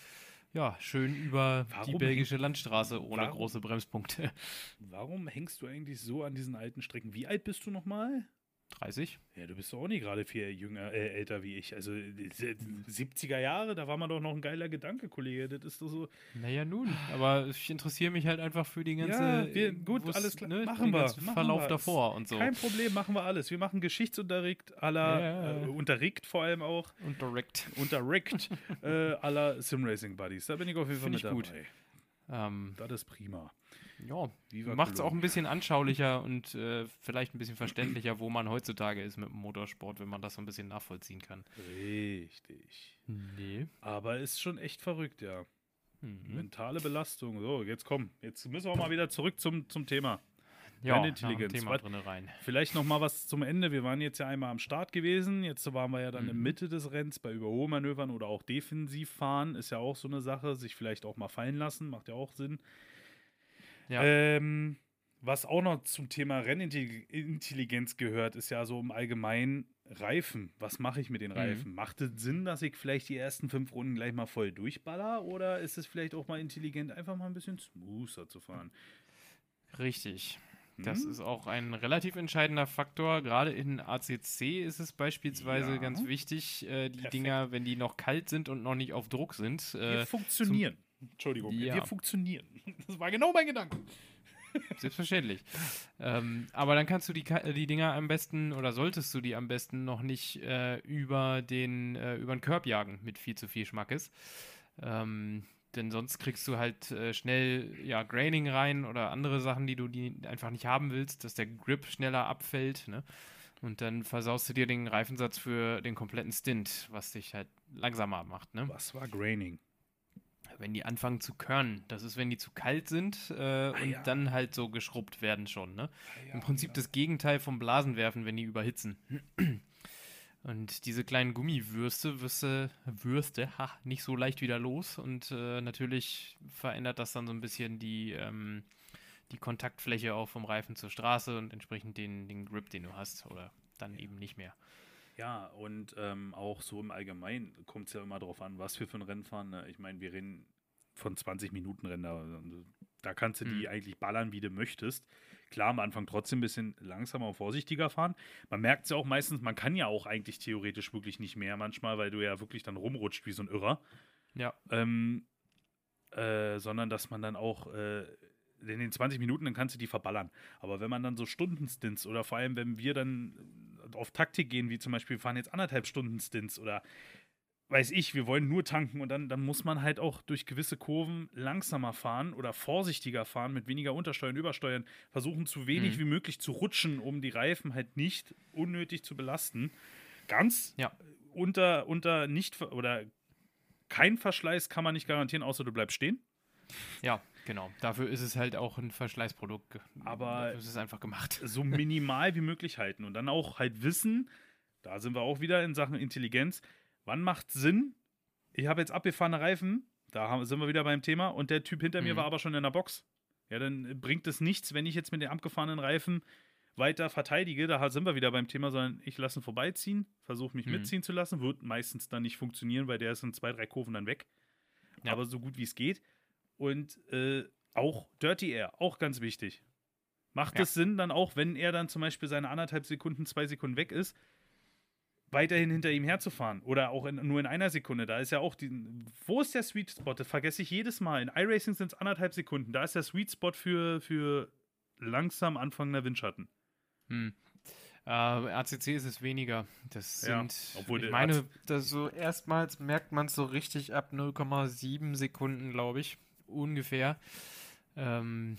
S2: ja, schön über die
S1: Warum
S2: belgische Landstraße ohne
S1: warum-
S2: große Bremspunkte.
S1: Warum hängst du eigentlich so an diesen alten Strecken? Wie alt bist du nochmal?
S2: 30?
S1: Ja, du bist doch auch nicht gerade viel jünger, äh, älter wie ich. Also die 70er Jahre, da war man doch noch ein geiler Gedanke, Kollege. Das ist doch so.
S2: Naja, nun. Aber ich interessiere mich halt einfach für die ganze.
S1: Ja, wir- gut,
S2: wo's,
S1: alles klar.
S2: Ne,
S1: Machen wir, machen
S2: Verlauf
S1: wir.
S2: davor und so.
S1: Kein Problem, machen wir alles. Wir machen Geschichtsunterricht aller,
S2: Ja.
S1: äh, Unterricht vor allem auch,
S2: direkt.
S1: Unterricht äh, aller Simracing Buddies. Da bin ich auf jeden Fall
S2: Find
S1: mit
S2: ich gut.
S1: dabei.
S2: Ähm,
S1: Das ist prima.
S2: Ja,
S1: Viva
S2: macht es auch ein bisschen anschaulicher und äh, vielleicht ein bisschen verständlicher, wo man heutzutage ist mit dem Motorsport, wenn man das so ein bisschen nachvollziehen kann.
S1: Richtig.
S2: Nee.
S1: Aber ist schon echt verrückt, ja.
S2: Mhm.
S1: Mentale Belastung. So, jetzt komm. Jetzt müssen wir mal wieder zurück zum, zum Thema.
S2: Ja,
S1: Intelligenz.
S2: Thema
S1: Was-
S2: drin rein.
S1: Vielleicht noch mal was zum Ende. Wir waren jetzt ja einmal am Start gewesen. Jetzt waren wir ja dann in
S2: Mhm.
S1: Mitte des Rennens bei Überholmanövern oder auch Defensivfahren. Ist ja auch so eine Sache. Sich vielleicht auch mal fallen lassen. Macht ja auch Sinn.
S2: Ja.
S1: Ähm, was auch noch zum Thema Rennintelligenz gehört, ist ja so im Allgemeinen Reifen. Was mache ich mit den
S2: Mhm.
S1: Reifen? Macht es Sinn, dass ich vielleicht die ersten fünf Runden gleich mal voll durchballer? Oder ist es vielleicht auch mal intelligent, einfach mal ein bisschen smoother zu fahren?
S2: Richtig. Das
S1: Hm?
S2: ist auch ein relativ entscheidender Faktor. Gerade in ACC ist es beispielsweise
S1: Ja.
S2: ganz wichtig, äh, die
S1: Perfekt.
S2: Dinger, wenn die noch kalt sind und noch nicht auf Druck sind. Äh,
S1: funktionieren. Entschuldigung,
S2: Ja.
S1: wir funktionieren. Das war genau mein Gedanke.
S2: selbstverständlich. ähm, aber dann kannst du die, die Dinger am besten oder solltest du die am besten noch nicht äh, über den äh, über den Curb jagen mit viel zu viel Schmackes. Ähm, denn sonst kriegst du halt äh, schnell ja, Graining rein oder andere Sachen, die du die einfach nicht haben willst, dass der Grip schneller abfällt. Ne? Und dann versaust du dir den Reifensatz für den kompletten Stint, was dich halt langsamer macht. Ne?
S1: Was war Graining?
S2: Wenn die anfangen zu körnen, das ist, wenn die zu kalt sind äh, und
S1: Ah, ja.
S2: dann halt so geschrubbt werden schon. Ne?
S1: Ah,
S2: Im Prinzip das Gegenteil vom Blasenwerfen, wenn die überhitzen. Und diese kleinen Gummiwürste, Würste, Würste, ha, nicht so leicht wieder los. Und äh, natürlich verändert das dann so ein bisschen die, ähm, die Kontaktfläche auch vom Reifen zur Straße und entsprechend den, den Grip, den du hast oder dann eben nicht mehr.
S1: Ja, und ähm, auch so im Allgemeinen kommt es ja immer darauf an, was wir für ein Rennen fahren. Ne? Ich meine, wir reden von 20 Minuten Rennen. Da, da kannst du die
S2: Mhm.
S1: eigentlich ballern, wie du möchtest. Klar, am Anfang trotzdem ein bisschen langsamer und vorsichtiger fahren. Man merkt es ja auch meistens, man kann ja auch eigentlich theoretisch wirklich nicht mehr manchmal, weil du ja wirklich dann rumrutscht wie so ein Irrer.
S2: Ja.
S1: Ähm, äh, sondern dass man dann auch äh, in den 20 Minuten, dann kannst du die verballern. Aber wenn man dann so Stundenstints oder vor allem, wenn wir dann auf Taktik gehen, wie zum Beispiel, wir fahren jetzt anderthalb Stunden Stints oder weiß ich, wir wollen nur tanken und dann, dann muss man halt auch durch gewisse Kurven langsamer fahren oder vorsichtiger fahren, mit weniger Untersteuern, Übersteuern, versuchen zu wenig
S2: Mhm.
S1: wie möglich zu rutschen, um die Reifen halt nicht unnötig zu belasten. Ganz
S2: Ja.
S1: unter, unter nicht oder kein Verschleiß kann man nicht garantieren, außer du bleibst stehen.
S2: Ja, genau. Dafür ist es halt auch ein Verschleißprodukt.
S1: Aber-
S2: Dafür ist es einfach gemacht.
S1: so minimal wie möglich halten und dann auch halt wissen, da sind wir auch wieder in Sachen Intelligenz, wann macht Sinn? Ich habe jetzt abgefahrene Reifen, da haben, sind wir wieder beim Thema und der Typ hinter mir
S2: Mhm.
S1: war aber schon in der Box. Ja, dann bringt es nichts, wenn ich jetzt mit den abgefahrenen Reifen weiter verteidige, da sind wir wieder beim Thema, sondern ich lasse ihn vorbeiziehen, versuche mich
S2: Mhm.
S1: mitziehen zu lassen, wird meistens dann nicht funktionieren, weil der ist in zwei, drei Kurven dann weg.
S2: Ja.
S1: Aber so gut wie es geht. Und äh, auch Dirty Air, auch ganz wichtig. Macht
S2: Ja.
S1: es Sinn, dann auch, wenn er dann zum Beispiel seine anderthalb Sekunden, zwei Sekunden weg ist, weiterhin hinter ihm herzufahren? Oder auch in, nur in einer Sekunde. Da ist ja auch die. Wo ist der Sweet Spot? Das vergesse ich jedes Mal. In iRacing sind es anderthalb Sekunden. Da ist der Sweet Spot für, für langsam anfangender Windschatten.
S2: Hm. Äh, ACC ist es weniger. Das
S1: Ja,
S2: sind,
S1: obwohl
S2: ich meine, das so erstmals merkt man es so richtig ab 0,7 Sekunden, glaube ich, ungefähr. Ähm,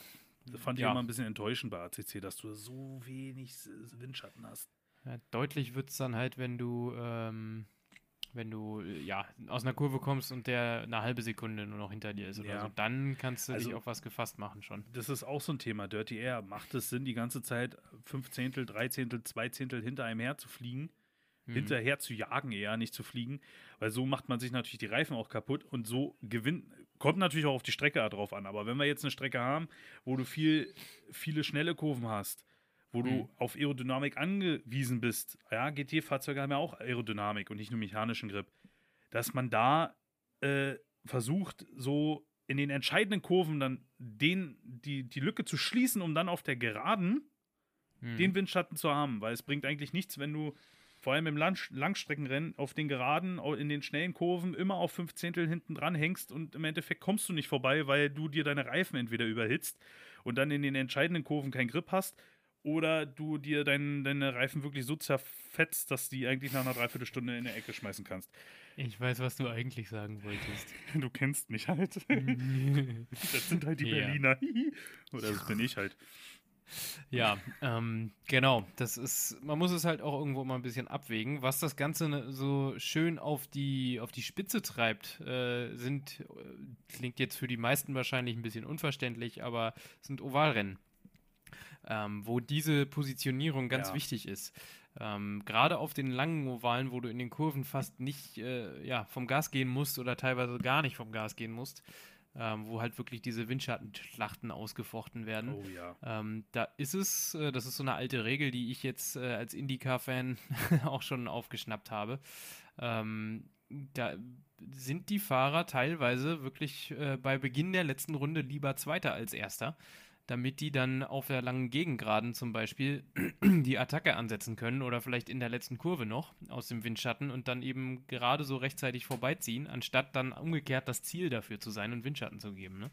S1: Das fand
S2: Ja.
S1: ich immer ein bisschen enttäuschend bei ACC, dass du so wenig Windschatten hast.
S2: ja, deutlich wird es dann halt, wenn du, ähm, wenn du äh, ja aus einer Kurve kommst und der eine halbe Sekunde nur noch hinter dir ist oder
S1: Ja.
S2: so, dann kannst du dich
S1: Also-
S2: auf was gefasst machen schon.
S1: Das ist auch so ein Thema. Dirty Air. Macht es Sinn, die ganze Zeit fünf Zehntel, drei Zehntel, zwei Zehntel hinter einem her zu fliegen?
S2: Mhm.
S1: hinterher zu jagen eher, nicht zu fliegen, weil so macht man sich natürlich die Reifen auch kaputt und so gewinnt, kommt natürlich auch auf die Strecke drauf an, aber wenn wir jetzt eine Strecke haben, wo du viel, viele schnelle Kurven hast, wo du
S2: Mhm.
S1: auf Aerodynamik angewiesen bist, ja, GT-Fahrzeuge haben ja auch Aerodynamik und nicht nur mechanischen Grip, dass man da äh, versucht, so in den entscheidenden Kurven dann den, die, die Lücke zu schließen, um dann auf der Geraden
S2: Mhm.
S1: den Windschatten zu haben, weil es bringt eigentlich nichts, wenn du vor allem im Lang Langstreckenrennen auf den Geraden, in den schnellen Kurven immer auf fünf Zehntel hinten dran hängst und im Endeffekt kommst du nicht vorbei, weil du dir deine Reifen entweder überhitzt und dann in den entscheidenden Kurven keinen Grip hast oder du dir dein, deine Reifen wirklich so zerfetzt, dass die eigentlich nach einer Dreiviertelstunde in der Ecke schmeißen kannst.
S2: Ich weiß, was du eigentlich sagen wolltest.
S1: Du kennst mich halt. Das sind halt die
S2: Ja.
S1: Berliner. Oder das bin ich halt.
S2: Ja, ähm, genau. Das ist, man muss es halt auch irgendwo mal ein bisschen abwägen. Was das Ganze ne- so schön auf die, auf die Spitze treibt, äh, sind, äh, klingt jetzt für die meisten wahrscheinlich ein bisschen unverständlich, aber sind Ovalrennen. Ähm, wo diese Positionierung ganz
S1: Ja.
S2: wichtig ist. Ähm, Gerade auf den langen Ovalen, wo du in den Kurven fast nicht äh, ja, vom Gas gehen musst oder teilweise gar nicht vom Gas gehen musst, ähm, wo halt wirklich diese Windschattenschlachten ausgefochten werden.
S1: Oh ja.
S2: Ähm, da ist es, äh, das ist so eine alte Regel, die ich jetzt äh, als IndyCar-Fan auch schon aufgeschnappt habe. Ähm, da sind die Fahrer teilweise wirklich äh, bei Beginn der letzten Runde lieber Zweiter als Erster, damit die dann auf der langen Gegengraden zum Beispiel die Attacke ansetzen können oder vielleicht in der letzten Kurve noch aus dem Windschatten und dann eben gerade so rechtzeitig vorbeiziehen, anstatt dann umgekehrt das Ziel dafür zu sein und Windschatten zu geben. Ne?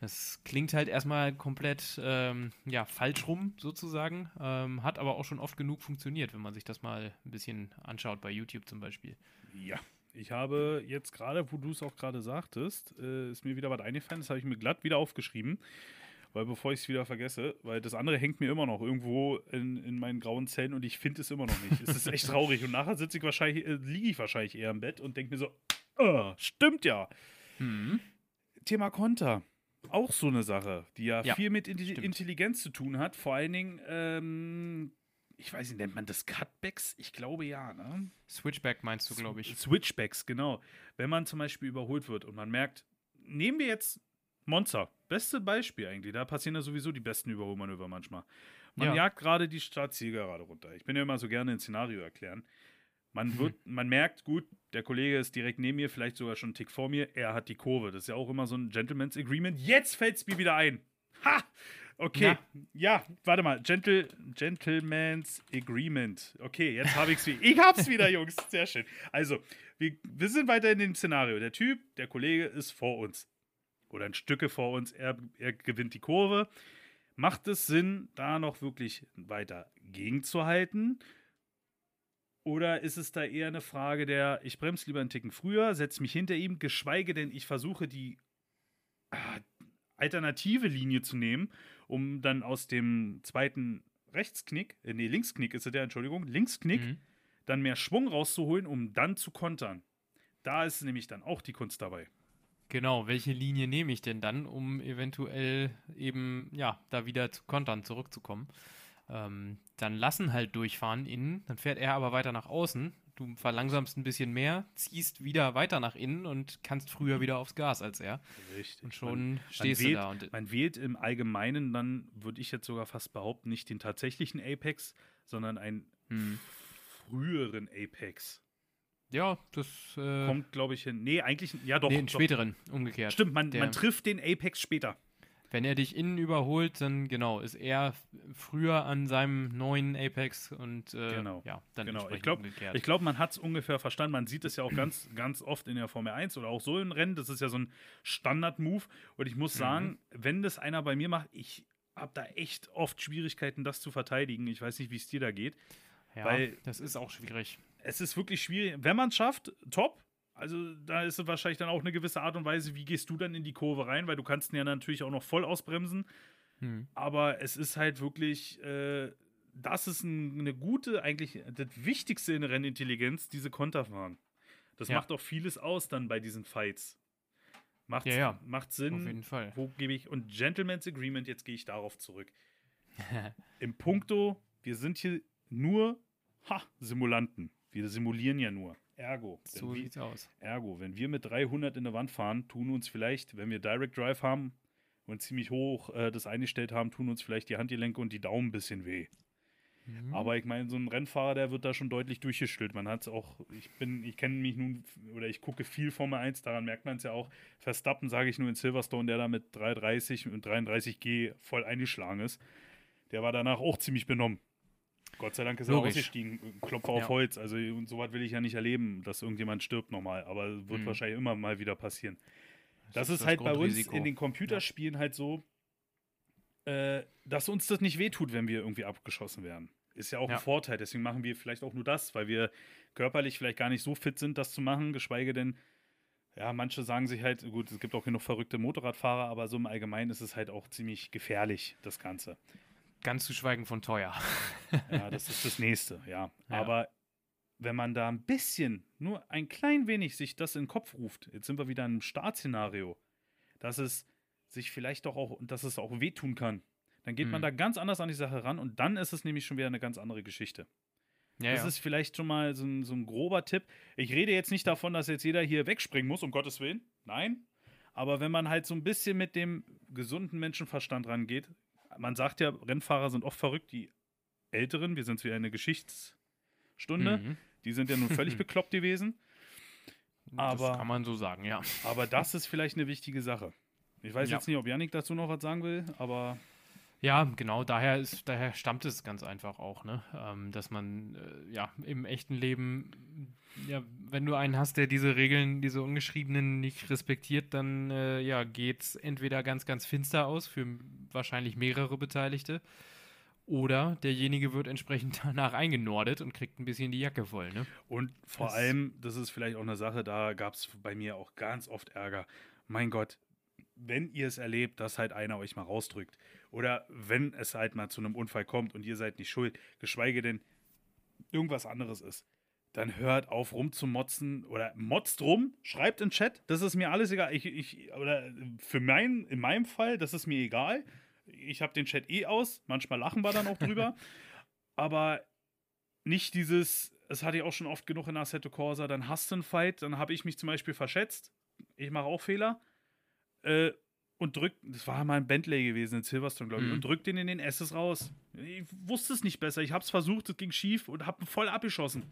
S2: Das klingt halt erstmal komplett ähm, ja, falsch rum sozusagen, ähm, hat aber auch schon oft genug funktioniert, wenn man sich das mal ein bisschen anschaut, bei YouTube zum Beispiel.
S1: Ja, ich habe jetzt gerade, wo du es auch gerade sagtest, äh, ist mir wieder was eingefallen, das habe ich mir glatt wieder aufgeschrieben, weil bevor ich es wieder vergesse, weil das andere hängt mir immer noch irgendwo in, in meinen grauen Zellen und ich finde es immer noch nicht. es ist echt traurig und nachher sitze ich wahrscheinlich, äh, liege ich wahrscheinlich eher im Bett und denke mir so, "Ah, stimmt ja.
S2: Hm.
S1: Thema Konter. Auch so eine Sache, die ja,
S2: Ja,
S1: viel mit Intelli
S2: stimmt.
S1: Intelligenz zu tun hat. Vor allen Dingen, ähm, ich weiß nicht, nennt man das Cutbacks? Ich glaube ja, ne?
S2: Switchback meinst du, glaube ich.
S1: Switchbacks, genau. Wenn man zum Beispiel überholt wird und man merkt, nehmen wir jetzt Monza. Beste Beispiel eigentlich. Da passieren ja sowieso die besten Überholmanöver manchmal. Man
S2: Ja.
S1: jagt gerade die Startzielgerade runter. Ich bin ja immer so gerne ein Szenario erklären. Man, wird, man merkt, gut, der Kollege ist direkt neben mir, vielleicht sogar schon einen Tick vor mir. Er hat die Kurve. Das ist ja auch immer so ein Gentleman's Agreement. Jetzt fällt es mir wieder ein. Ha! Okay. Ja, warte mal. Gentle, Gentleman's Agreement. Okay, jetzt habe ich es wieder. Ich hab's wieder, Jungs. Sehr schön. Also, wir, wir sind weiter in dem Szenario. Der Typ, der Kollege ist vor uns. Oder ein Stücke vor uns. Er, er gewinnt die Kurve. Macht es Sinn, da noch wirklich weiter gegenzuhalten? Oder ist es da eher eine Frage der, ich bremse lieber einen Ticken früher, setze mich hinter ihm, geschweige denn, ich versuche die ah, alternative Linie zu nehmen, um dann aus dem zweiten Rechtsknick, äh, nee, Linksknick ist es der, Entschuldigung, Linksknick,
S2: Mhm.
S1: dann mehr Schwung rauszuholen, um dann zu kontern. Da ist nämlich dann auch die Kunst dabei.
S2: Genau, welche Linie nehme ich denn dann, um eventuell eben, ja, da wieder zu kontern, zurückzukommen? Ähm, dann lassen halt durchfahren innen, dann fährt er aber weiter nach außen. Du verlangsamst ein bisschen mehr, ziehst wieder weiter nach innen und kannst früher wieder aufs Gas als er.
S1: Richtig.
S2: Und schon
S1: man
S2: stehst
S1: wählt,
S2: du da. Und,
S1: Man wählt im Allgemeinen dann, würde ich jetzt sogar fast behaupten, nicht den tatsächlichen Apex, sondern einen
S2: hm.
S1: früheren Apex.
S2: Ja, das äh,
S1: Kommt, glaube ich, hin. Nee, eigentlich, ja doch.
S2: nee, einen späteren, umgekehrt.
S1: Stimmt, man,
S2: Der-
S1: man trifft den Apex später.
S2: Wenn er dich innen überholt, dann genau, ist er früher an seinem neuen Apex und äh,
S1: Genau,
S2: ja, dann
S1: genau. Ich glaub-
S2: umgekehrt.
S1: Ich glaube, man hat es ungefähr verstanden. Man sieht es ja auch ganz, ganz oft in der Formel 1 oder auch so in Rennen. Das ist ja so ein Standard-Move. Und ich muss
S2: Mhm.
S1: sagen, wenn das einer bei mir macht, ich habe da echt oft Schwierigkeiten, das zu verteidigen. Ich weiß nicht, wie es dir da geht.
S2: ja,
S1: weil-
S2: das ist auch schwierig.
S1: Es ist wirklich schwierig. Wenn man es schafft, top. Also da ist es wahrscheinlich dann auch eine gewisse Art und Weise, wie gehst du dann in die Kurve rein, weil du kannst ihn ja natürlich auch noch voll ausbremsen.
S2: Hm.
S1: Aber es ist halt wirklich, äh, das ist ein, eine gute, eigentlich das Wichtigste in Rennintelligenz, diese Konterfahren. Das
S2: Ja.
S1: macht auch vieles aus dann bei diesen Fights. Macht,
S2: Ja, ja.
S1: macht
S2: Auf
S1: Sinn.
S2: jeden Fall.
S1: Wo gebe ich, und Gentleman's Agreement, jetzt gehe ich darauf zurück. Im Punkto, wir sind hier nur, ha, Simulanten. Wir simulieren ja nur. Ergo, wenn
S2: so
S1: wir,
S2: sieht's aus.
S1: Ergo, wenn wir mit 300 in der Wand fahren, tun uns vielleicht, wenn wir Direct Drive haben und ziemlich hoch äh, das eingestellt haben, tun uns vielleicht die Handgelenke und die Daumen ein bisschen weh.
S2: Mhm.
S1: Aber ich meine, so ein Rennfahrer, der wird da schon deutlich durchgestellt. Man hat es auch, ich bin, ich kenne mich nun, oder ich gucke viel Formel 1, daran merkt man es ja auch. Verstappen, sage ich nur in Silverstone, der da mit 330 und 33G voll eingeschlagen ist. Der war danach auch ziemlich benommen. Gott sei Dank ist er
S2: Logisch.
S1: ausgestiegen. Klopfer auf
S2: Ja.
S1: Holz. Also, und sowas will ich ja nicht erleben, dass irgendjemand stirbt nochmal. Aber wird
S2: Mhm.
S1: wahrscheinlich immer mal wieder passieren. Das,
S2: ist
S1: ist
S2: das
S1: halt bei uns in den Computerspielen halt so, äh, dass uns das nicht wehtut, wenn wir irgendwie abgeschossen werden. Ist ja auch
S2: Ja.
S1: ein Vorteil. Deswegen machen wir vielleicht auch nur das, weil wir körperlich vielleicht gar nicht so fit sind, das zu machen, geschweige denn, ja, manche sagen sich halt, gut, es gibt auch genug verrückte Motorradfahrer, aber so im Allgemeinen ist es halt auch ziemlich gefährlich, das Ganze.
S2: Ganz zu schweigen von teuer.
S1: Ja, das ist das Nächste, ja.
S2: Ja.
S1: Aber wenn man da ein bisschen, nur ein klein wenig sich das in den Kopf ruft, jetzt sind wir wieder im Startszenario, dass es sich vielleicht doch auch, dass es auch wehtun kann, dann geht man
S2: Mhm.
S1: da ganz anders an die Sache ran und dann ist es nämlich schon wieder eine ganz andere Geschichte.
S2: Ja,
S1: das
S2: ja.
S1: ist vielleicht schon mal so ein, so ein grober Tipp. Ich rede jetzt nicht davon, dass jetzt jeder hier wegspringen muss, um Gottes Willen. Nein. Aber wenn man halt so ein bisschen mit dem gesunden Menschenverstand rangeht, man sagt ja, Rennfahrer sind oft verrückt, die Älteren, wir sind wieder eine Geschichtsstunde,
S2: Mhm.
S1: die sind ja nun völlig bekloppt gewesen. aber-
S2: das kann man so sagen, ja.
S1: Aber das ist vielleicht eine wichtige Sache. Ich weiß
S2: Ja.
S1: jetzt nicht, ob Yannick dazu noch was sagen will, aber
S2: Ja, genau, daher ist, daher stammt es ganz einfach auch, ne? Ähm, dass man äh, ja im echten Leben, ja, wenn du einen hast, der diese Regeln, diese ungeschriebenen nicht respektiert, dann äh, ja, geht's entweder ganz, ganz finster aus für wahrscheinlich mehrere Beteiligte. Oder derjenige wird entsprechend danach eingenordet und kriegt ein bisschen die Jacke voll, ne?
S1: Und vor
S2: Das-
S1: allem, das ist vielleicht auch eine Sache, da gab es bei mir auch ganz oft Ärger. Mein Gott, wenn ihr es erlebt, dass halt einer euch mal rausdrückt. Oder wenn es halt mal zu einem Unfall kommt und ihr seid nicht schuld, geschweige denn irgendwas anderes ist, dann hört auf rumzumotzen oder motzt rum, schreibt in Chat, das ist mir alles egal. Ich, ich, oder für mein, in meinem Fall, das ist mir egal. Ich habe den Chat eh aus, manchmal lachen wir dann auch drüber. aber nicht dieses, das hatte ich auch schon oft genug in Assetto Corsa, dann hast du einen Fight, dann habe ich mich zum Beispiel verschätzt, ich mache auch Fehler äh, und drückt, das war mal ein Bentley gewesen in Silverstone, glaube ich,
S2: Mhm.
S1: und drückt den in den S's raus. Ich wusste es nicht besser. Ich habe es versucht, es ging schief und habe voll abgeschossen.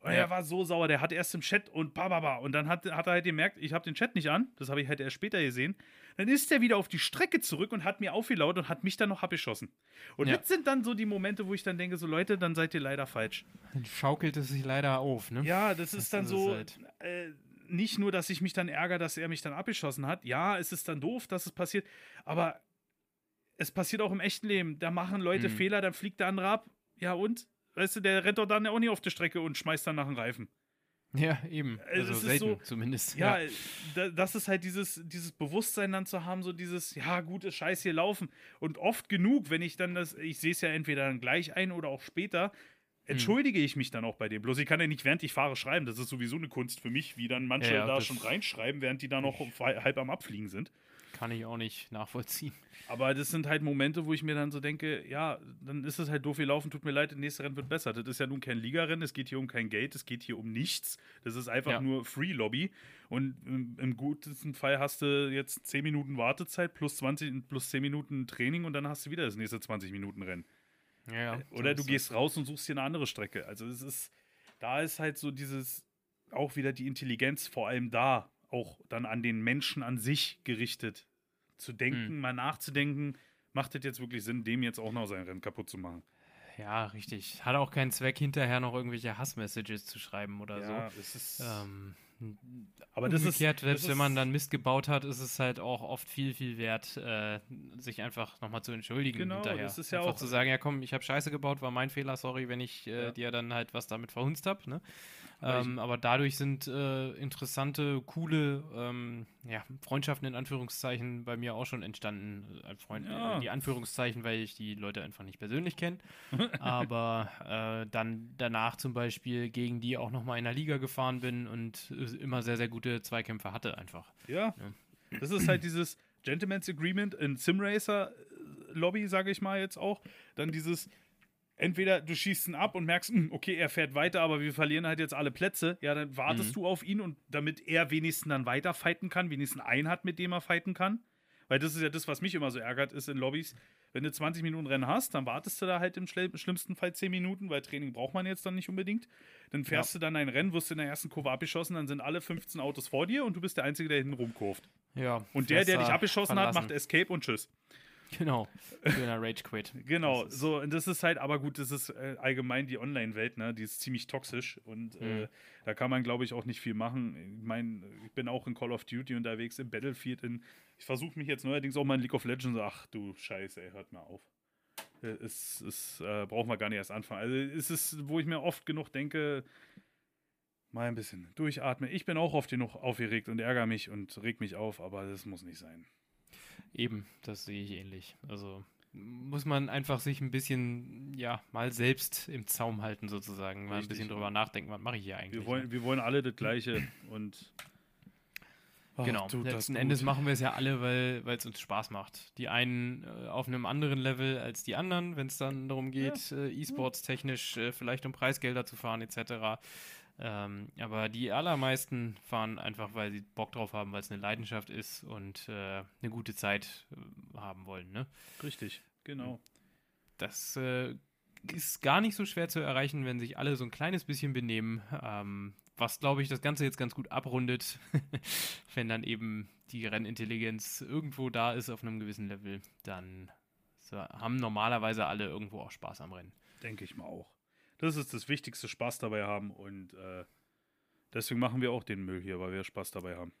S1: Und
S2: Ja.
S1: er war so sauer, der hat erst im Chat und bababa. Und dann hat, hat er halt gemerkt, ich habe den Chat nicht an. Das habe ich halt erst später gesehen. Dann ist er wieder auf die Strecke zurück und hat mir aufgelaut und hat mich dann noch abgeschossen. Und
S2: Ja.
S1: das sind dann so die Momente, wo ich dann denke, so Leute, dann seid ihr leider falsch.
S2: Dann schaukelt es sich leider auf, ne?
S1: Ja, das ist dann
S2: ist
S1: so.
S2: halt.
S1: Äh, nicht nur, dass ich mich dann ärgere, dass er mich dann abgeschossen hat. Ja, es ist dann doof, dass es passiert. Aber es passiert auch im echten Leben. Da machen Leute
S2: Mhm.
S1: Fehler, dann fliegt der andere ab. Ja, und? Weißt du, der rennt doch dann auch nicht auf die Strecke und schmeißt dann nach dem Reifen.
S2: Ja, eben. Also
S1: es
S2: selten
S1: so-
S2: zumindest.
S1: Ja, da, das ist halt dieses, dieses Bewusstsein dann zu haben, so dieses, ja, gut, ist scheiße hier laufen. Und oft genug, wenn ich dann das, ich sehe es ja entweder dann gleich ein oder auch später, entschuldige ich mich dann auch bei dem. Bloß ich kann ja nicht, während ich fahre, schreiben. Das ist sowieso eine Kunst für mich, wie dann manche
S2: Ja,
S1: da schon reinschreiben, während die da noch halb am Abfliegen sind.
S2: Kann ich auch nicht nachvollziehen.
S1: Aber das sind halt Momente, wo ich mir dann so denke, ja, dann ist es halt doof gelaufen, tut mir leid, das nächste Rennen wird besser. Das ist ja nun kein Ligarennen, es geht hier um kein Geld, es geht hier um nichts. Das ist einfach
S2: Ja.
S1: nur Free Lobby. Und im, im gutesten Fall hast du jetzt 10 Minuten Wartezeit plus 20, plus 10 Minuten Training und dann hast du wieder das nächste 20 Minuten Rennen.
S2: Ja, so
S1: Oder du gehst raus und suchst dir eine andere Strecke. Also es ist, da ist halt so dieses, auch wieder die Intelligenz vor allem da, auch dann an den Menschen an sich gerichtet. Zu denken,
S2: Hm.
S1: mal nachzudenken, macht es jetzt wirklich Sinn, dem jetzt auch noch sein Rennen kaputt zu machen.
S2: Ja, richtig. Hat auch keinen Zweck, hinterher noch irgendwelche Hassmessages zu schreiben oder
S1: ja, es ist,
S2: so. Ähm,
S1: aber das ist,
S2: umgekehrt, selbst
S1: das
S2: wenn man
S1: ist-
S2: dann Mist gebaut hat, ist es halt auch oft viel, viel wert, äh, sich einfach nochmal zu entschuldigen
S1: Genau,
S2: hinterher.
S1: das ist ja
S2: einfach
S1: auch-
S2: zu sagen, ja komm, ich habe Scheiße gebaut, war mein Fehler, sorry, wenn ich äh,
S1: Ja.
S2: dir dann halt was damit verhunzt habe. Ne? Ähm, aber dadurch sind äh, interessante, coole ähm, ja, Freundschaften in Anführungszeichen bei mir auch schon entstanden. Äh, Freund,
S1: Ja.
S2: die Anführungszeichen, weil ich die Leute einfach nicht persönlich kenne. aber äh, dann danach zum Beispiel gegen die auch nochmal in der Liga gefahren bin und äh, immer sehr, sehr gute Zweikämpfe hatte einfach.
S1: Ja. Das ist halt dieses Gentleman's Agreement in Simracer Lobby, sage ich mal jetzt auch. Dann dieses, entweder du schießt ihn ab und merkst, hm, okay, er fährt weiter, aber wir verlieren halt jetzt alle Plätze. Ja, dann wartest
S2: Mhm.
S1: du auf ihn und damit er wenigstens dann weiter fighten kann, wenigstens einen hat, mit dem er fighten kann. Weil das ist ja das, was mich immer so ärgert, ist in Lobbys, wenn du 20 Minuten Rennen hast, dann wartest du da halt im schl- schlimmsten Fall 10 Minuten, weil Training braucht man jetzt dann nicht unbedingt. Dann fährst du dann ein Rennen, wirst in der ersten Kurve abgeschossen, dann sind alle 15 Autos vor dir und du bist der Einzige, der hinten rumkurft.
S2: Ja.
S1: Und der, der dich abgeschossen hat, macht Escape und Tschüss.
S2: Genau. Schöner Rage Quit.
S1: Genau,
S2: Das
S1: so, und das ist halt, aber gut, das ist äh, allgemein die Online-Welt, ne? Die ist ziemlich toxisch und äh,
S2: Mhm.
S1: da kann man, glaube ich, auch nicht viel machen. Ich meine, ich bin auch in Call of Duty unterwegs, im Battlefield, in, ich versuche mich jetzt neuerdings auch mal in League of Legends, ach du Scheiße, ey, hört mal auf. Äh, Es, es äh, brauchen wir gar nicht erst anfangen. Also es ist, wo ich mir oft genug denke, mal ein bisschen durchatmen. Ich bin auch oft genug aufgeregt und ärgere mich und reg mich auf, aber das muss nicht sein.
S2: Eben, das sehe ich ähnlich. Also muss man einfach sich ein bisschen, ja, mal selbst im Zaum halten sozusagen. Mal ein
S1: Richtig.
S2: bisschen drüber nachdenken, was mache ich hier eigentlich.
S1: Wir wollen,
S2: ne?
S1: wir wollen alle das Gleiche und Ach,
S2: Genau, letzten. Endes machen wir es ja alle, weil es uns Spaß macht. Die einen äh, auf einem anderen Level als die anderen, wenn es dann darum geht, äh, E-Sports technisch äh, vielleicht um Preisgelder zu fahren etc. Ähm, aber die allermeisten fahren einfach, weil sie Bock drauf haben, weil es eine Leidenschaft ist und äh, eine gute Zeit äh, haben wollen. Ne?
S1: Richtig, genau.
S2: Das äh, ist gar nicht so schwer zu erreichen, wenn sich alle so ein kleines bisschen benehmen. Ähm, was, glaube ich, das Ganze jetzt ganz gut abrundet, wenn dann eben die Rennintelligenz irgendwo da ist auf einem gewissen Level, dann so, haben normalerweise alle irgendwo auch Spaß am Rennen.
S1: Denke ich mal auch. Das ist das Wichtigste, Spaß dabei haben und äh, deswegen machen wir auch den Müll hier, weil wir Spaß dabei haben.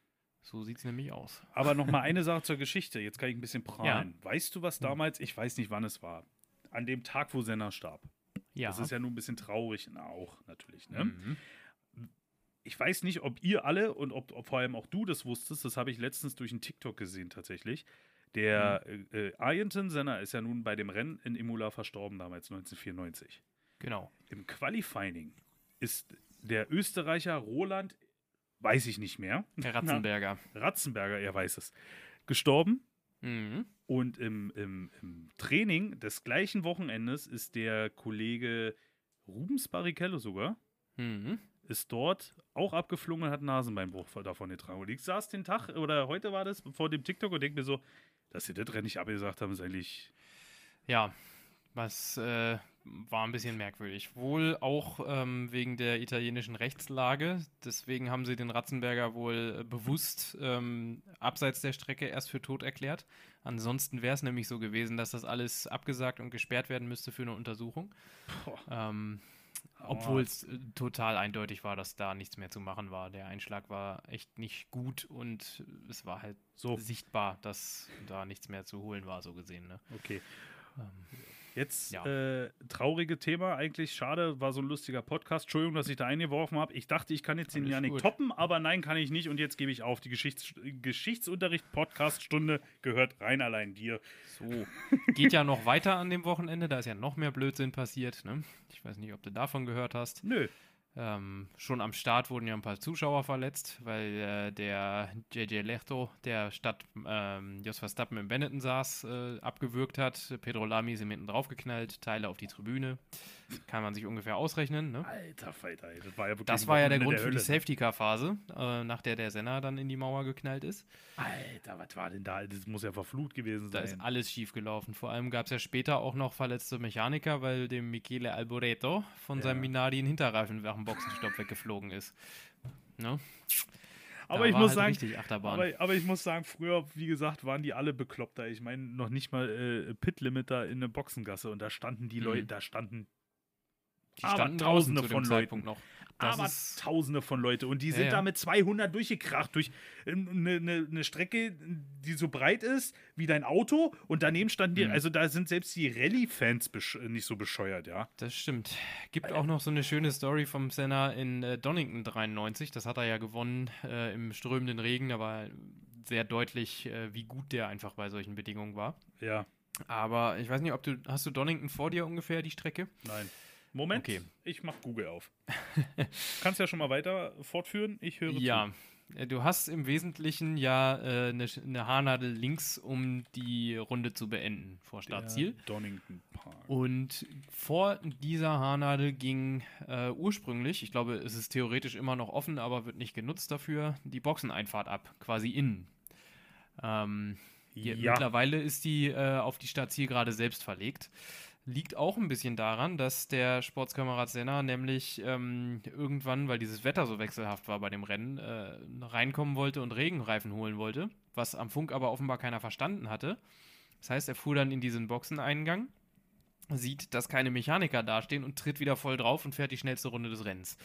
S2: So sieht es nämlich aus.
S1: Aber noch mal eine Sache zur Geschichte. Jetzt kann ich ein bisschen prahlen. Weißt du, was damals, ich weiß nicht, wann es war, an dem Tag, wo Senna starb.
S2: Ja.
S1: Das ist ja nun ein bisschen traurig, na, auch natürlich. Ne?
S2: Mhm.
S1: Ich weiß nicht, ob ihr alle und ob, ob vor allem auch du das wusstest, das habe ich letztens durch einen TikTok gesehen tatsächlich. Der äh, äh, Ayrton Senna ist ja nun bei dem Rennen in Imola verstorben damals, 1994.
S2: Genau.
S1: Im Qualifying ist der Österreicher Roland, weiß ich nicht mehr,
S2: Herr Ratzenberger.
S1: Ratzenberger, er weiß es, gestorben.
S2: Mhm.
S1: Und im, im, im Training des gleichen Wochenendes ist der Kollege Rubens Barrichello sogar,
S2: Mhm.
S1: ist dort auch abgeflogen und hat einen Nasenbeinbruch davon getragen. Und ich saß den Tag, oder heute war das, vor dem TikTok und denke mir so, dass sie das Rennen nicht abgesagt haben, ist eigentlich.
S2: Ja, was äh, war ein bisschen merkwürdig. Wohl auch ähm, wegen der italienischen Rechtslage. Deswegen haben sie den Ratzenberger wohl äh, bewusst ähm, abseits der Strecke erst für tot erklärt. Ansonsten wäre es nämlich so gewesen, dass das alles abgesagt und gesperrt werden müsste für eine Untersuchung. Ähm, obwohl es äh, total eindeutig war, dass da nichts mehr zu machen war. Der Einschlag war echt nicht gut und es war halt
S1: So.
S2: sichtbar, dass da nichts mehr zu holen war, so gesehen. Ne?
S1: Okay. Jetzt
S2: Ja.
S1: äh, traurige Thema, eigentlich schade, war so ein lustiger Podcast. Entschuldigung, dass ich da eingeworfen habe. Ich dachte, ich kann jetzt den
S2: Alles
S1: Janik
S2: gut.
S1: toppen, aber nein, kann ich nicht und jetzt gebe ich auf. Die Geschichts Geschichtsunterricht-Podcast-Stunde gehört rein allein dir.
S2: So, geht ja noch weiter an dem Wochenende, da ist ja noch mehr Blödsinn passiert. Ne? Ich weiß nicht, ob du davon gehört hast.
S1: Nö.
S2: Ähm, schon am Start wurden ja ein paar Zuschauer verletzt, weil äh, der JJ Lechto, der statt ähm, Jos Verstappen im Benetton saß, äh, abgewürgt hat. Pedro Lamy ist ihm hinten draufgeknallt, Teile auf die Tribüne. Kann man sich ungefähr ausrechnen. Ne?
S1: Alter Falter, ey, das war ja wirklich
S2: Das war ja der Grund für die
S1: Hölle.
S2: Safety-Car-Phase, äh, nach der der Senna dann in die Mauer geknallt ist.
S1: Alter, was war denn da? Das muss ja verflucht gewesen
S2: Da
S1: sein.
S2: ist alles schief gelaufen. Vor allem gab es ja später auch noch verletzte Mechaniker, weil dem Michele Alboreto von seinem
S1: Ja.
S2: Minardi ein Hinterreifen nach dem Boxenstopp weggeflogen ist. Ne?
S1: aber
S2: Da
S1: ich muss
S2: halt
S1: sagen, aber, aber ich muss sagen, früher, wie gesagt, waren die alle bekloppter. Ich meine, noch nicht mal äh, Pit-Limiter in eine Boxengasse und da standen die
S2: Mhm.
S1: Leute, da standen
S2: die
S1: aber
S2: standen
S1: Tausende
S2: draußen zu
S1: von
S2: dem
S1: Leuten.
S2: Zeitpunkt noch. Das
S1: aber Tausende von Leute und die
S2: Ja,
S1: sind
S2: ja.
S1: da mit 200 durchgekracht durch eine, eine, eine Strecke, die so breit ist wie dein Auto und daneben standen die,
S2: Mhm.
S1: also da sind selbst die Rallye-Fans nicht so bescheuert, ja.
S2: das stimmt. Gibt auch noch so eine schöne Story vom Senna in äh, Donington 93. Das hat er ja gewonnen äh, im strömenden Regen. Da war sehr deutlich, äh, wie gut der einfach bei solchen Bedingungen war.
S1: Ja,
S2: Aber ich weiß nicht, ob du, hast du Donington vor dir ungefähr, die Strecke?
S1: nein. Moment,
S2: Okay.
S1: ich mach Google auf. Kannst ja schon mal weiter fortführen, ich höre
S2: Ja, äh, du hast im Wesentlichen ja äh, eine, eine Haarnadel links, um die Runde zu beenden vor
S1: zu.
S2: Startziel.
S1: Der Donington Park.
S2: Und vor dieser Haarnadel ging äh, ursprünglich, ich glaube, es ist theoretisch immer noch offen, aber wird nicht genutzt dafür, die Boxeneinfahrt ab, quasi innen. Ähm,
S1: Ja.
S2: Mittlerweile ist die äh, auf die Startzielgerade selbst verlegt. Liegt auch ein bisschen daran, dass der Sportskamerad Senna nämlich ähm, irgendwann, weil dieses Wetter so wechselhaft war bei dem Rennen, äh, reinkommen wollte und Regenreifen holen wollte, was am Funk aber offenbar keiner verstanden hatte. Das heißt, er fuhr dann in diesen Boxeneingang, sieht, dass keine Mechaniker dastehen und tritt wieder voll drauf und fährt die schnellste Runde des Rennens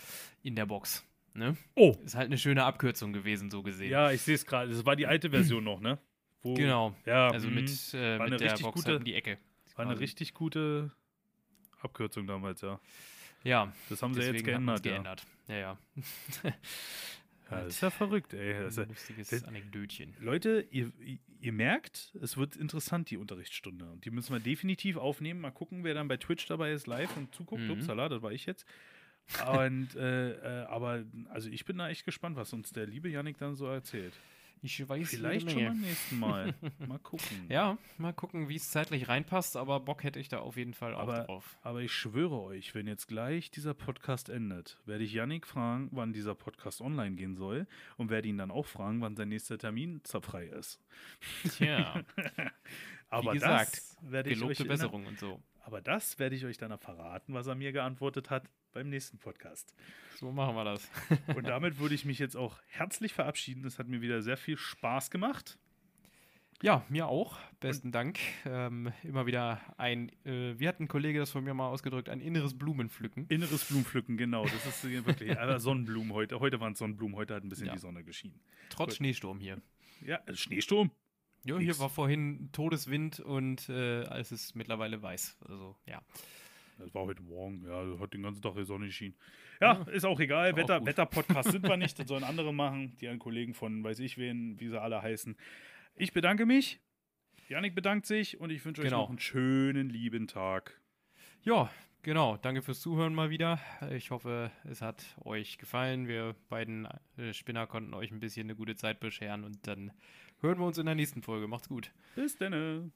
S2: in der Box. Ne?
S1: Oh,
S2: Ist halt eine schöne Abkürzung gewesen, so gesehen.
S1: ja, ich sehe es gerade. Das war die alte Version noch, ne? Wo,
S2: Genau.
S1: Ja,
S2: Also mit, äh,
S1: War eine
S2: mit der
S1: richtig
S2: Box
S1: gute-
S2: halt in die Ecke.
S1: War eine richtig gute Abkürzung damals, ja.
S2: Ja,
S1: Das haben sie jetzt geändert, ja.
S2: geändert. Ja, ja.
S1: ja. Das ist ja verrückt, ey. Das ist
S2: Ein lustiges
S1: das-
S2: Anekdötchen.
S1: Leute, ihr, ihr merkt, es wird interessant, die Unterrichtsstunde. Und die müssen wir definitiv aufnehmen. Mal gucken, wer dann bei Twitch dabei ist, live und zuguckt.
S2: Mhm.
S1: Upsala, das war ich jetzt. Und, äh, äh, aber, also ich bin da echt gespannt, was uns der liebe Yannick dann so erzählt.
S2: Ich weiß
S1: Vielleicht schon beim nächsten Mal. Mal gucken.
S2: Ja, mal gucken, wie es zeitlich reinpasst, aber Bock hätte ich da auf jeden Fall auch
S1: Aber-
S2: drauf.
S1: Aber ich schwöre euch, wenn jetzt gleich dieser Podcast endet, werde ich Yannick fragen, wann dieser Podcast online gehen soll und werde ihn dann auch fragen, wann sein nächster Termin frei ist.
S2: Tja,
S1: Aber
S2: gesagt,
S1: das werde ich
S2: gelobte Besserung und so.
S1: Aber das werde ich euch dann verraten, was er mir geantwortet hat beim nächsten Podcast.
S2: So machen wir das.
S1: Und damit würde ich mich jetzt auch herzlich verabschieden. Es hat mir wieder sehr viel Spaß gemacht.
S2: Ja, mir auch. Besten Dank. Ähm, immer wieder ein, äh, wie hat ein Kollege das von mir mal ausgedrückt, ein inneres Blumenpflücken.
S1: Inneres Blumenpflücken, genau. Das ist wirklich aber Sonnenblumen heute. Heute waren es Sonnenblumen, heute hat ein bisschen
S2: Ja.
S1: die Sonne geschienen.
S2: Trotz
S1: Gut.
S2: Schneesturm hier.
S1: Ja, äh, Schneesturm.
S2: Jo, hier war vorhin Todeswind und äh, es ist mittlerweile weiß. Also, ja.
S1: Das war heute Morgen. Ja, hat den ganzen Tag die Sonne geschienen. Ja, ist auch egal. Wetter. Wetter-Podcast sind wir nicht. Das sollen andere machen. Die einen Kollegen von weiß ich wen, wie sie alle heißen. Ich bedanke mich. Janik bedankt sich und ich wünsche euch
S2: Genau.
S1: noch einen schönen, lieben Tag.
S2: Ja, genau. Danke fürs Zuhören mal wieder. Ich hoffe, es hat euch gefallen. Wir beiden äh, Spinner konnten euch ein bisschen eine gute Zeit bescheren und dann hören wir uns in der nächsten Folge. Macht's gut.
S1: Bis dann.